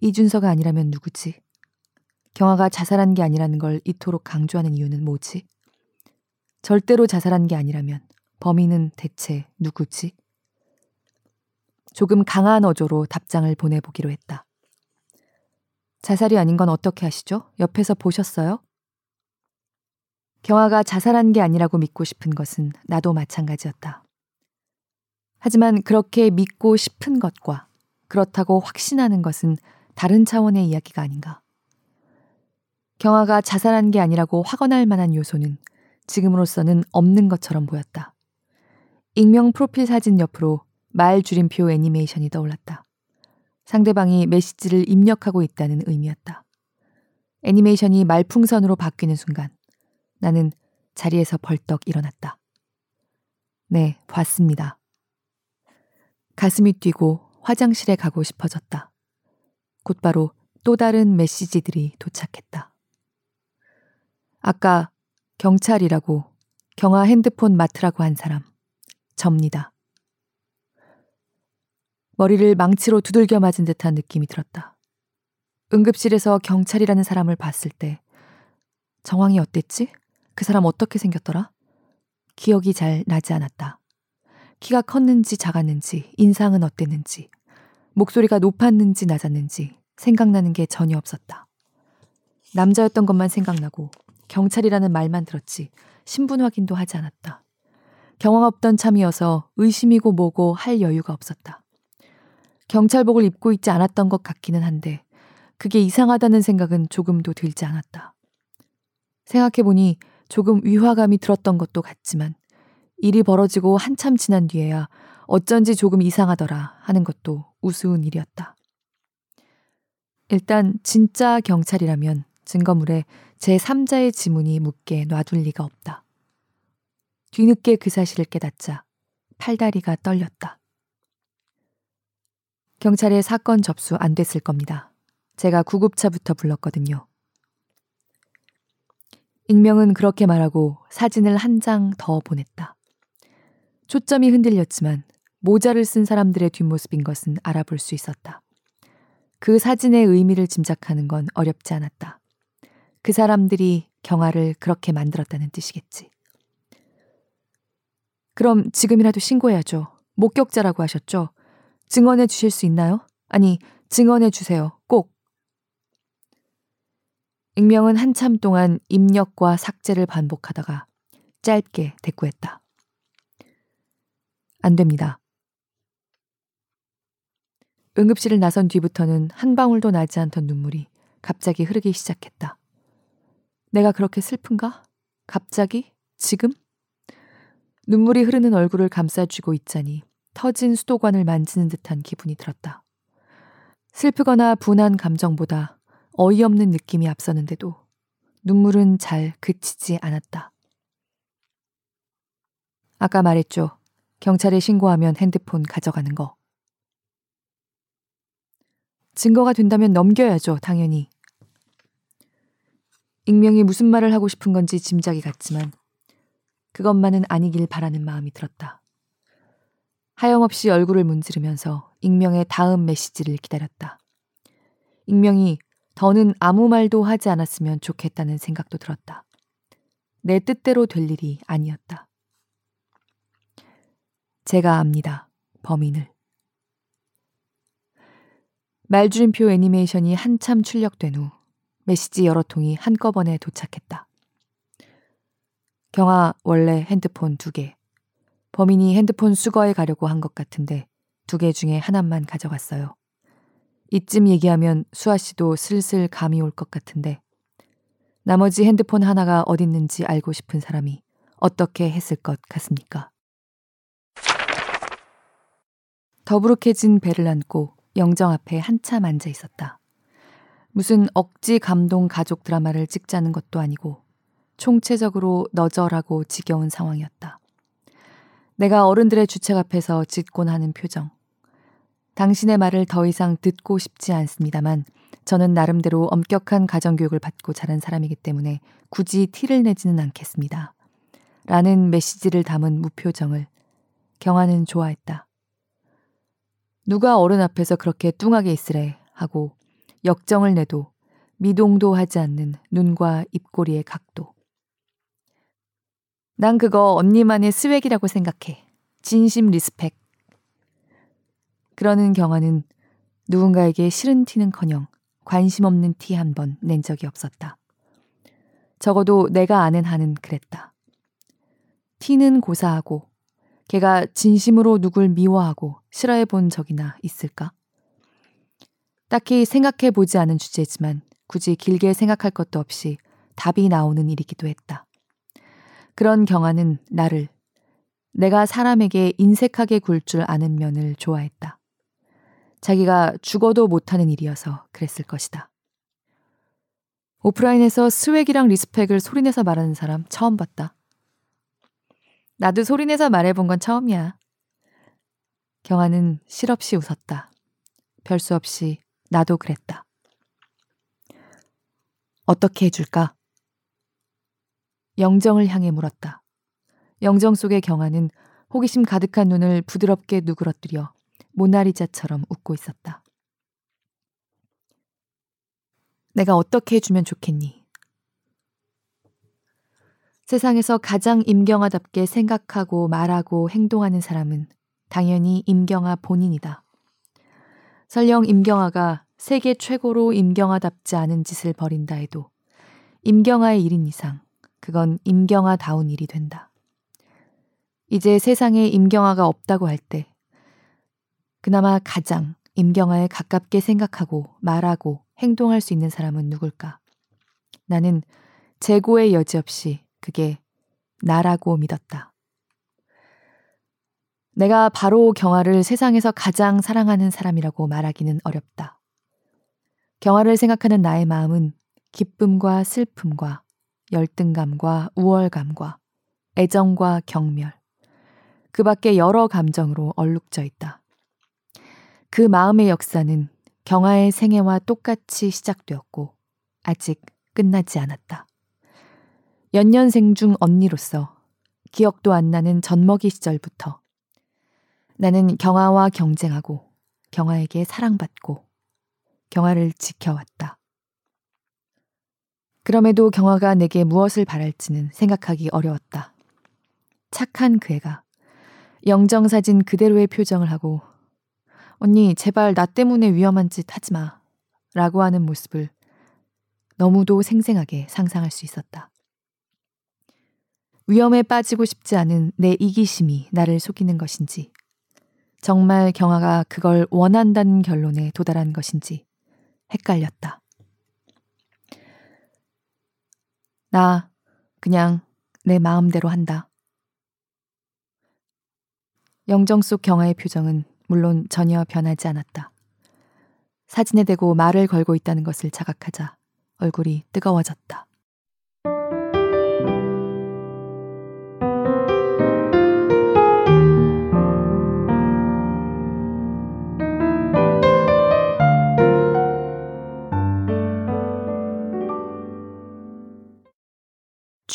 이준서가 아니라면 누구지? 경아가 자살한 게 아니라는 걸 이토록 강조하는 이유는 뭐지? 절대로 자살한 게 아니라면 범인은 대체 누구지? 조금 강한 어조로 답장을 보내보기로 했다. 자살이 아닌 건 어떻게 하시죠? 옆에서 보셨어요? 경아가 자살한 게 아니라고 믿고 싶은 것은 나도 마찬가지였다. 하지만 그렇게 믿고 싶은 것과 그렇다고 확신하는 것은 다른 차원의 이야기가 아닌가. 경아가 자살한 게 아니라고 확언할 만한 요소는 지금으로서는 없는 것처럼 보였다. 익명 프로필 사진 옆으로 말 줄임표 애니메이션이 떠올랐다. 상대방이 메시지를 입력하고 있다는 의미였다. 애니메이션이 말풍선으로 바뀌는 순간 나는 자리에서 벌떡 일어났다. 네, 봤습니다. 가슴이 뛰고 화장실에 가고 싶어졌다. 곧바로 또 다른 메시지들이 도착했다. 아까 경찰이라고 경아 핸드폰 맡으라고 한 사람, 접니다. 머리를 망치로 두들겨 맞은 듯한 느낌이 들었다. 응급실에서 경찰이라는 사람을 봤을 때 정황이 어땠지? 그 사람 어떻게 생겼더라? 기억이 잘 나지 않았다. 키가 컸는지 작았는지, 인상은 어땠는지, 목소리가 높았는지 낮았는지 생각나는 게 전혀 없었다. 남자였던 것만 생각나고 경찰이라는 말만 들었지 신분 확인도 하지 않았다. 경황 없던 참이어서 의심이고 뭐고 할 여유가 없었다. 경찰복을 입고 있지 않았던 것 같기는 한데 그게 이상하다는 생각은 조금도 들지 않았다. 생각해보니 조금 위화감이 들었던 것도 같지만 일이 벌어지고 한참 지난 뒤에야 어쩐지 조금 이상하더라 하는 것도 우스운 일이었다. 일단 진짜 경찰이라면 증거물에 제3자의 지문이 묻게 놔둘 리가 없다. 뒤늦게 그 사실을 깨닫자 팔다리가 떨렸다. 경찰에 사건 접수 안 됐을 겁니다. 제가 구급차부터 불렀거든요. 익명은 그렇게 말하고 사진을 한 장 더 보냈다. 초점이 흔들렸지만 모자를 쓴 사람들의 뒷모습인 것은 알아볼 수 있었다. 그 사진의 의미를 짐작하는 건 어렵지 않았다. 그 사람들이 경화를 그렇게 만들었다는 뜻이겠지. 그럼 지금이라도 신고해야죠. 목격자라고 하셨죠? 증언해 주실 수 있나요? 아니, 증언해 주세요. 꼭. 익명은 한참 동안 입력과 삭제를 반복하다가 짧게 대꾸했다. 안 됩니다. 응급실을 나선 뒤부터는 한 방울도 나지 않던 눈물이 갑자기 흐르기 시작했다. 내가 그렇게 슬픈가? 갑자기? 지금? 눈물이 흐르는 얼굴을 감싸쥐고 있자니 터진 수도관을 만지는 듯한 기분이 들었다. 슬프거나 분한 감정보다 어이없는 느낌이 앞서는데도 눈물은 잘 그치지 않았다. 아까 말했죠. 경찰에 신고하면 핸드폰 가져가는 거. 증거가 된다면 넘겨야죠, 당연히. 익명이 무슨 말을 하고 싶은 건지 짐작이 갔지만 그것만은 아니길 바라는 마음이 들었다. 하염없이 얼굴을 문지르면서 익명의 다음 메시지를 기다렸다. 익명이 더는 아무 말도 하지 않았으면 좋겠다는 생각도 들었다. 내 뜻대로 될 일이 아니었다. 제가 압니다. 범인을. 말줄임표 애니메이션이 한참 출력된 후 메시지 여러 통이 한꺼번에 도착했다. 경아 원래 핸드폰 두 개. 범인이 핸드폰 수거해 가려고 한 것 같은데 두 개 중에 하나만 가져갔어요. 이쯤 얘기하면 수아 씨도 슬슬 감이 올 것 같은데 나머지 핸드폰 하나가 어딨는지 알고 싶은 사람이 어떻게 했을 것 같습니까? 더부룩해진 배를 안고 영정 앞에 한참 앉아 있었다. 무슨 억지 감동 가족 드라마를 찍자는 것도 아니고 총체적으로 너절하고 지겨운 상황이었다. 내가 어른들의 주책 앞에서 짓곤 하는 표정. 당신의 말을 더 이상 듣고 싶지 않습니다만 저는 나름대로 엄격한 가정교육을 받고 자란 사람이기 때문에 굳이 티를 내지는 않겠습니다. 라는 메시지를 담은 무표정을 경아는 좋아했다. 누가 어른 앞에서 그렇게 뚱하게 있으래 하고 역정을 내도 미동도 하지 않는 눈과 입꼬리의 각도. 난 그거 언니만의 swag이라고 생각해. 진심 respect. 그러는 경아는 누군가에게 싫은 티는 커녕 관심 없는 티 한 번 낸 적이 없었다. 적어도 내가 아는 한은 그랬다. 티는 고사하고 걔가 진심으로 누굴 미워하고 싫어해 본 적이나 있을까? 딱히 생각해 보지 않은 주제지만 굳이 길게 생각할 것도 없이 답이 나오는 일이기도 했다. 그런 경아는 나를 내가 사람에게 인색하게 굴 줄 아는 면을 좋아했다. 자기가 죽어도 못하는 일이어서 그랬을 것이다. 오프라인에서 스웩이랑 리스펙을 소리내서 말하는 사람 처음 봤다. 나도 소리내서 말해본 건 처음이야. 경아는 실없이 웃었다. 별 수 없이 나도 그랬다. 어떻게 해줄까? 영정을 향해 물었다. 영정 속의 경아는 호기심 가득한 눈을 부드럽게 누그러뜨려 모나리자처럼 웃고 있었다. 내가 어떻게 해주면 좋겠니? 세상에서 가장 임경아답게 생각하고 말하고 행동하는 사람은 당연히 임경아 본인이다. 설령 임경아가 세계 최고로 임경아답지 않은 짓을 벌인다 해도 임경아의 일인 이상 그건 임경아다운 일이 된다. 이제 세상에 임경아가 없다고 할 때 그나마 가장 임경아에 가깝게 생각하고 말하고 행동할 수 있는 사람은 누굴까? 나는 재고의 여지 없이 그게 나라고 믿었다. 내가 바로 경아를 세상에서 가장 사랑하는 사람이라고 말하기는 어렵다. 경아를 생각하는 나의 마음은 기쁨과 슬픔과 열등감과 우월감과 애정과 경멸, 그 밖에 여러 감정으로 얼룩져 있다. 그 마음의 역사는 경아의 생애와 똑같이 시작되었고, 아직 끝나지 않았다. 연년생 중 언니로서 기억도 안 나는 젖먹이 시절부터 나는 경아와 경쟁하고 경아에게 사랑받고 경아를 지켜왔다. 그럼에도 경아가 내게 무엇을 바랄지는 생각하기 어려웠다. 착한 그 애가 영정사진 그대로의 표정을 하고 언니 제발 나 때문에 위험한 짓 하지 마 라고 하는 모습을 너무도 생생하게 상상할 수 있었다. 위험에 빠지고 싶지 않은 내 이기심이 나를 속이는 것인지 정말 경아가 그걸 원한다는 결론에 도달한 것인지 헷갈렸다. 나 그냥 내 마음대로 한다. 영정 속 경아의 표정은 물론 전혀 변하지 않았다. 사진에 대고 말을 걸고 있다는 것을 자각하자 얼굴이 뜨거워졌다.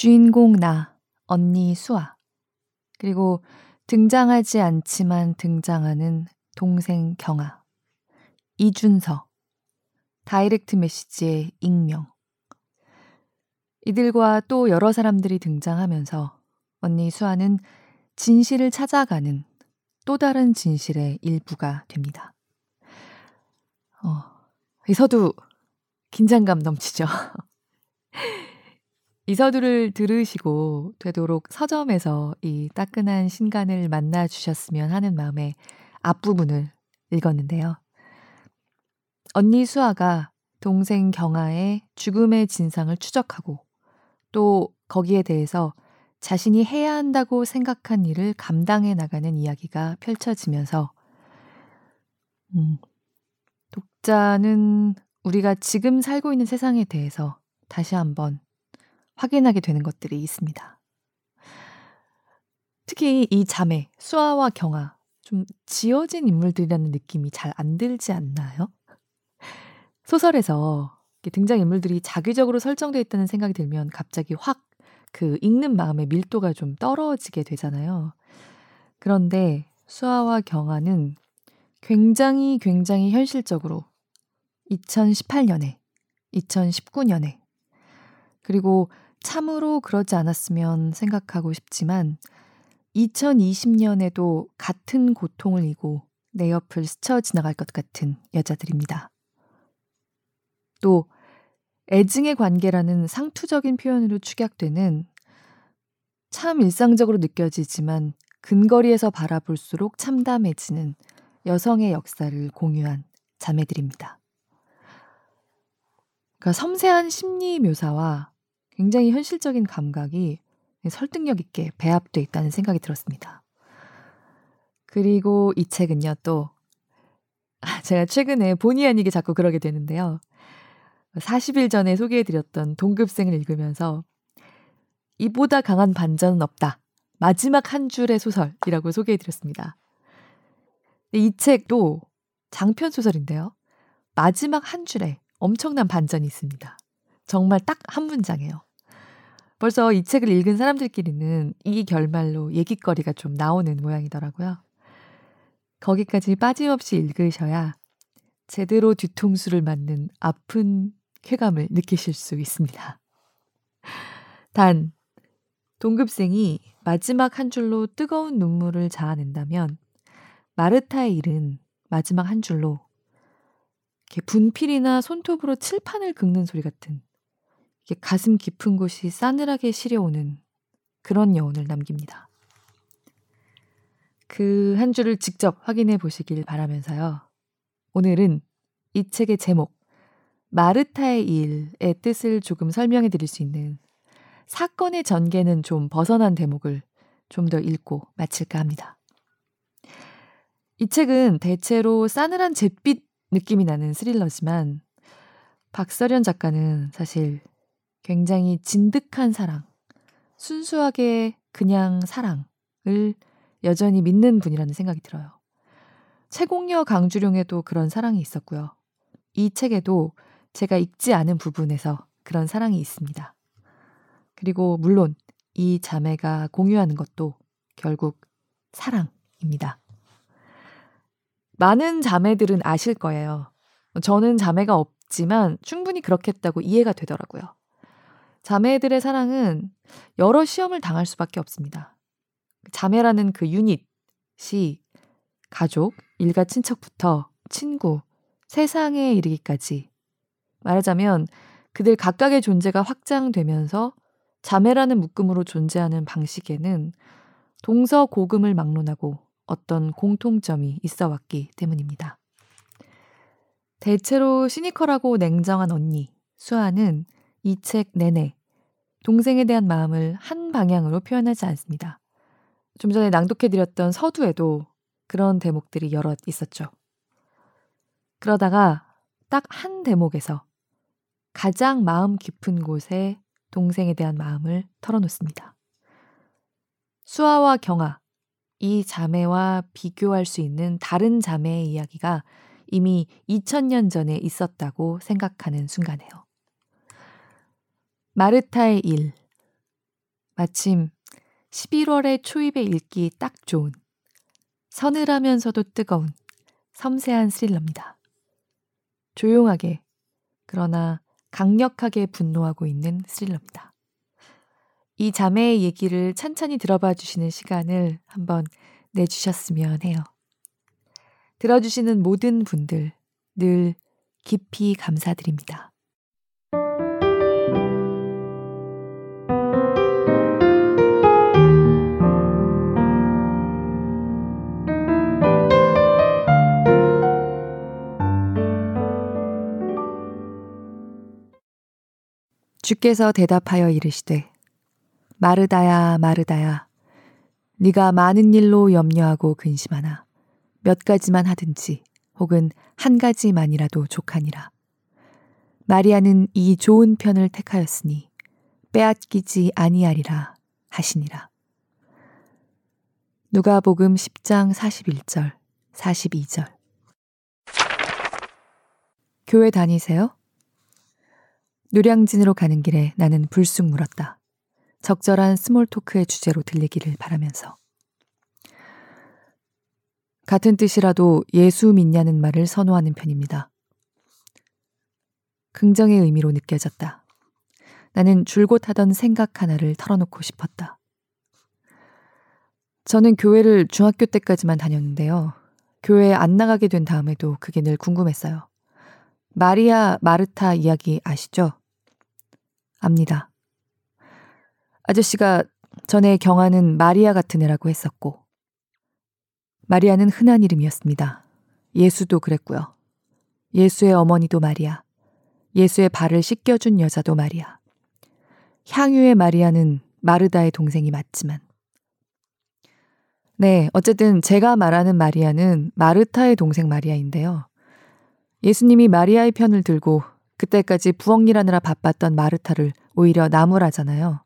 주인공 나, 언니 수아, 그리고 등장하지 않지만 등장하는 동생 경아, 이준서, 다이렉트 메시지의 익명. 이들과 또 여러 사람들이 등장하면서 언니 수아는 진실을 찾아가는 또 다른 진실의 일부가 됩니다. 어, 이 서두 긴장감 넘치죠. *laughs* 이 서두를 들으시고 되도록 서점에서 이 따끈한 신간을 만나 주셨으면 하는 마음에 앞부분을 읽었는데요. 언니 수아가 동생 경아의 죽음의 진상을 추적하고 또 거기에 대해서 자신이 해야 한다고 생각한 일을 감당해 나가는 이야기가 펼쳐지면서 음, 독자는 우리가 지금 살고 있는 세상에 대해서 다시 한번 확인하게 되는 것들이 있습니다. 특히 이 자매, 수아와 경아, 좀 지어진 인물들이라는 느낌이 잘 안 들지 않나요? 소설에서 등장인물들이 자기적으로 설정되어 있다는 생각이 들면 갑자기 확 그 읽는 마음의 밀도가 좀 떨어지게 되잖아요. 그런데 수아와 경아는 굉장히 굉장히 현실적으로 2018년에, 2019년에, 그리고 참으로 그러지 않았으면 생각하고 싶지만 2020년에도 같은 고통을 이고 내 옆을 스쳐 지나갈 것 같은 여자들입니다. 또 애증의 관계라는 상투적인 표현으로 축약되는 참 일상적으로 느껴지지만 근거리에서 바라볼수록 참담해지는 여성의 역사를 공유한 자매들입니다. 그러니까 섬세한 심리 묘사와 굉장히 현실적인 감각이 설득력 있게 배합돼 있다는 생각이 들었습니다. 그리고 이 책은요, 또, 제가 최근에 본의 아니게 자꾸 그러게 되는데요. 40일 전에 소개해드렸던 동급생을 읽으면서 이보다 강한 반전은 없다. 마지막 한 줄의 소설이라고 소개해드렸습니다. 이 책도 장편 소설인데요. 마지막 한 줄에 엄청난 반전이 있습니다. 정말 딱 한 문장이에요. 벌써 이 책을 읽은 사람들끼리는 이 결말로 얘기거리가 좀 나오는 모양이더라고요. 거기까지 빠짐없이 읽으셔야 제대로 뒤통수를 맞는 아픈 쾌감을 느끼실 수 있습니다. 단, 동급생이 마지막 한 줄로 뜨거운 눈물을 자아낸다면 마르타의 일은 마지막 한 줄로 분필이나 손톱으로 칠판을 긁는 소리 같은 가슴 깊은 곳이 싸늘하게 시려오는 그런 여운을 남깁니다. 그 한 줄을 직접 확인해 보시길 바라면서요. 오늘은 이 책의 제목, 마르타의 일의 뜻을 조금 설명해 드릴 수 있는 사건의 전개는 좀 벗어난 대목을 좀 더 읽고 마칠까 합니다. 이 책은 대체로 싸늘한 잿빛 느낌이 나는 스릴러지만 박서련 작가는 사실 굉장히 진득한 사랑, 순수하게 그냥 사랑을 여전히 믿는 분이라는 생각이 들어요. 채공녀 강주룡에도 그런 사랑이 있었고요. 이 책에도 제가 읽지 않은 부분에서 그런 사랑이 있습니다. 그리고 물론 이 자매가 공유하는 것도 결국 사랑입니다. 많은 자매들은 아실 거예요. 저는 자매가 없지만 충분히 그렇겠다고 이해가 되더라고요. 자매들의 사랑은 여러 시험을 당할 수밖에 없습니다. 자매라는 그 유닛이 가족, 일가 친척부터 친구, 세상에 이르기까지 말하자면 그들 각각의 존재가 확장되면서 자매라는 묶음으로 존재하는 방식에는 동서고금을 막론하고 어떤 공통점이 있어 왔기 때문입니다. 대체로 시니컬하고 냉정한 언니, 수아는 이 책 내내 동생에 대한 마음을 한 방향으로 표현하지 않습니다. 좀 전에 낭독해드렸던 서두에도 그런 대목들이 여럿 있었죠. 그러다가 딱 한 대목에서 가장 마음 깊은 곳에 동생에 대한 마음을 털어놓습니다. 수아와 경아, 이 자매와 비교할 수 있는 다른 자매의 이야기가 이미 2000년 전에 있었다고 생각하는 순간에요. 마르타의 일. 마침 11월의 초입에 읽기 딱 좋은 서늘하면서도 뜨거운 섬세한 스릴러입니다. 조용하게 그러나 강력하게 분노하고 있는 스릴러입니다. 이 자매의 얘기를 찬찬히 들어봐 주시는 시간을 한번 내주셨으면 해요. 들어주시는 모든 분들 늘 깊이 감사드립니다. 주께서 대답하여 이르시되 마르다야 마르다야 네가 많은 일로 염려하고 근심하나 몇 가지만 하든지 혹은 한 가지만이라도 족하니라. 마리아는 이 좋은 편을 택하였으니 빼앗기지 아니하리라 하시니라. 누가복음 10장 41절, 42절. 교회 다니세요? 노량진으로 가는 길에 나는 불쑥 물었다. 적절한 small talk의 주제로 들리기를 바라면서. 같은 뜻이라도 예수 믿냐는 말을 선호하는 편입니다. 긍정의 의미로 느껴졌다. 나는 줄곧 하던 생각 하나를 털어놓고 싶었다. 저는 교회를 중학교 때까지만 다녔는데요. 교회에 안 나가게 된 다음에도 그게 늘 궁금했어요. 마리아 마르타 이야기 아시죠? 압니다. 아저씨가 전에 경아는 마리아 같은 애라고 했었고, 마리아는 흔한 이름이었습니다. 예수도 그랬고요. 예수의 어머니도 마리아, 예수의 발을 씻겨준 여자도 마리아. 향유의 마리아는 마르다의 동생이 맞지만, 네, 어쨌든 제가 말하는 마리아는 마르타의 동생 마리아인데요. 예수님이 마리아의 편을 들고 그때까지 부엌 일하느라 바빴던 마르타를 오히려 나무라잖아요.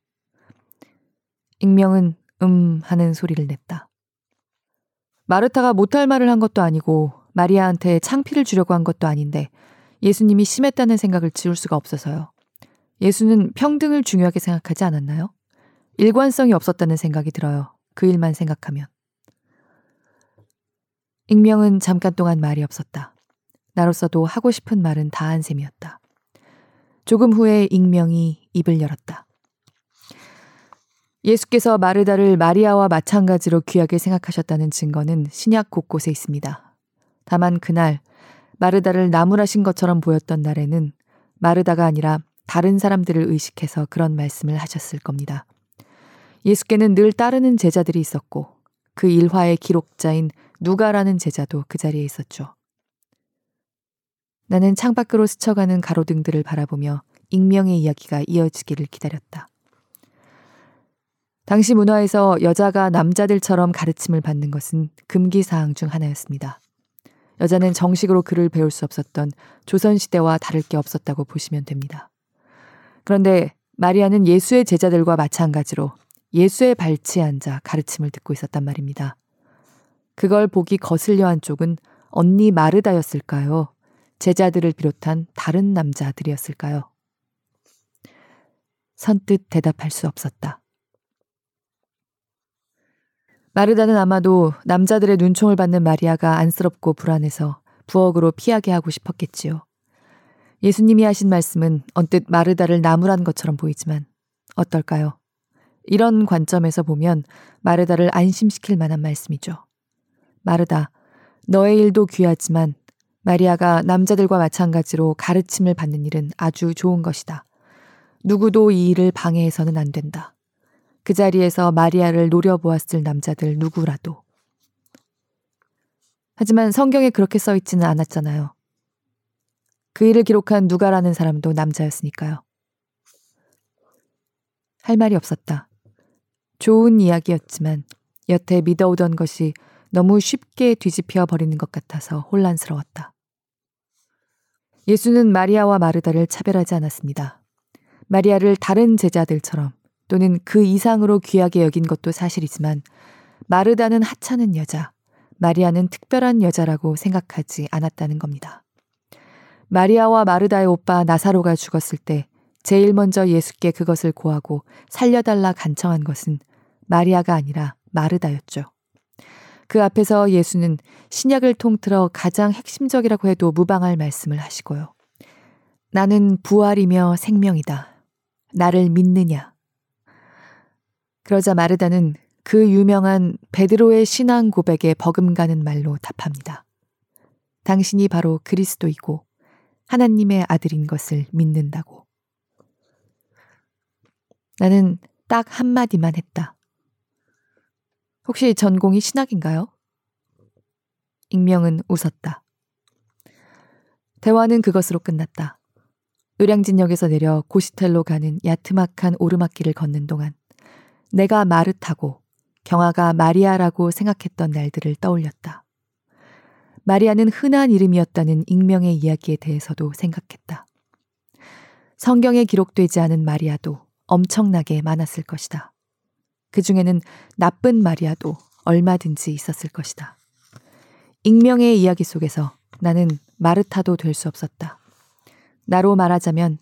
익명은 음 하는 소리를 냈다. 마르타가 못할 말을 한 것도 아니고 마리아한테 창피를 주려고 한 것도 아닌데 예수님이 심했다는 생각을 지울 수가 없어서요. 예수는 평등을 중요하게 생각하지 않았나요? 일관성이 없었다는 생각이 들어요. 그 일만 생각하면. 익명은 잠깐 동안 말이 없었다. 나로서도 하고 싶은 말은 다 한 셈이었다. 조금 후에 익명이 입을 열었다. 예수께서 마르다를 마리아와 마찬가지로 귀하게 생각하셨다는 증거는 신약 곳곳에 있습니다. 다만 그날 마르다를 나무라신 것처럼 보였던 날에는 마르다가 아니라 다른 사람들을 의식해서 그런 말씀을 하셨을 겁니다. 예수께는 늘 따르는 제자들이 있었고 그 일화의 기록자인 누가라는 제자도 그 자리에 있었죠. 나는 창밖으로 스쳐가는 가로등들을 바라보며 익명의 이야기가 이어지기를 기다렸다. 당시 문화에서 여자가 남자들처럼 가르침을 받는 것은 금기 사항 중 하나였습니다. 여자는 정식으로 글을 배울 수 없었던 조선시대와 다를 게 없었다고 보시면 됩니다. 그런데 마리아는 예수의 제자들과 마찬가지로 예수의 발치에 앉아 가르침을 듣고 있었단 말입니다. 그걸 보기 거슬려 한 쪽은 언니 마르다였을까요? 제자들을 비롯한 다른 남자들이었을까요? 선뜻 대답할 수 없었다. 마르다는 아마도 남자들의 눈총을 받는 마리아가 안쓰럽고 불안해서 부엌으로 피하게 하고 싶었겠지요. 예수님이 하신 말씀은 언뜻 마르다를 나무란 것처럼 보이지만 어떨까요? 이런 관점에서 보면 마르다를 안심시킬 만한 말씀이죠. 마르다, 너의 일도 귀하지만 마리아가 남자들과 마찬가지로 가르침을 받는 일은 아주 좋은 것이다. 누구도 이 일을 방해해서는 안 된다. 그 자리에서 마리아를 노려보았을 남자들 누구라도. 하지만 성경에 그렇게 써 있지는 않았잖아요. 그 일을 기록한 누가라는 사람도 남자였으니까요. 할 말이 없었다. 좋은 이야기였지만 여태 믿어오던 것이 너무 쉽게 뒤집혀 버리는 것 같아서 혼란스러웠다. 예수는 마리아와 마르다를 차별하지 않았습니다. 마리아를 다른 제자들처럼 또는 그 이상으로 귀하게 여긴 것도 사실이지만 마르다는 하찮은 여자, 마리아는 특별한 여자라고 생각하지 않았다는 겁니다. 마리아와 마르다의 오빠 나사로가 죽었을 때 제일 먼저 예수께 그것을 고하고 살려달라 간청한 것은 마리아가 아니라 마르다였죠. 그 앞에서 예수는 신약을 통틀어 가장 핵심적이라고 해도 무방할 말씀을 하시고요. 나는 부활이며 생명이다. 나를 믿느냐? 그러자 마르다는 그 유명한 베드로의 신앙 고백에 버금가는 말로 답합니다. 당신이 바로 그리스도이고 하나님의 아들인 것을 믿는다고. 나는 딱 한마디만 했다. 혹시 전공이 신학인가요? 익명은 웃었다. 대화는 그것으로 끝났다. 의량진역에서 내려 고시텔로 가는 야트막한 오르막길을 걷는 동안 내가 마르타고 경아가 마리아라고 생각했던 날들을 떠올렸다. 마리아는 흔한 이름이었다는 익명의 이야기에 대해서도 생각했다. 성경에 기록되지 않은 마리아도 엄청나게 많았을 것이다. 그 중에는 나쁜 마리아도 얼마든지 있었을 것이다. 익명의 이야기 속에서 나는 마르타도 될 수 없었다. 나로 말하자면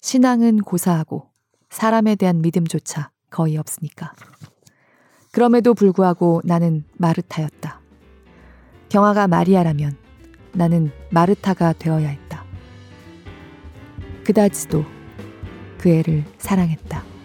신앙은 고사하고 사람에 대한 믿음조차 거의 없으니까. 그럼에도 불구하고 나는 마르타였다. 경아가 마리아라면 나는 마르타가 되어야 했다. 그다지도 그 애를 사랑했다.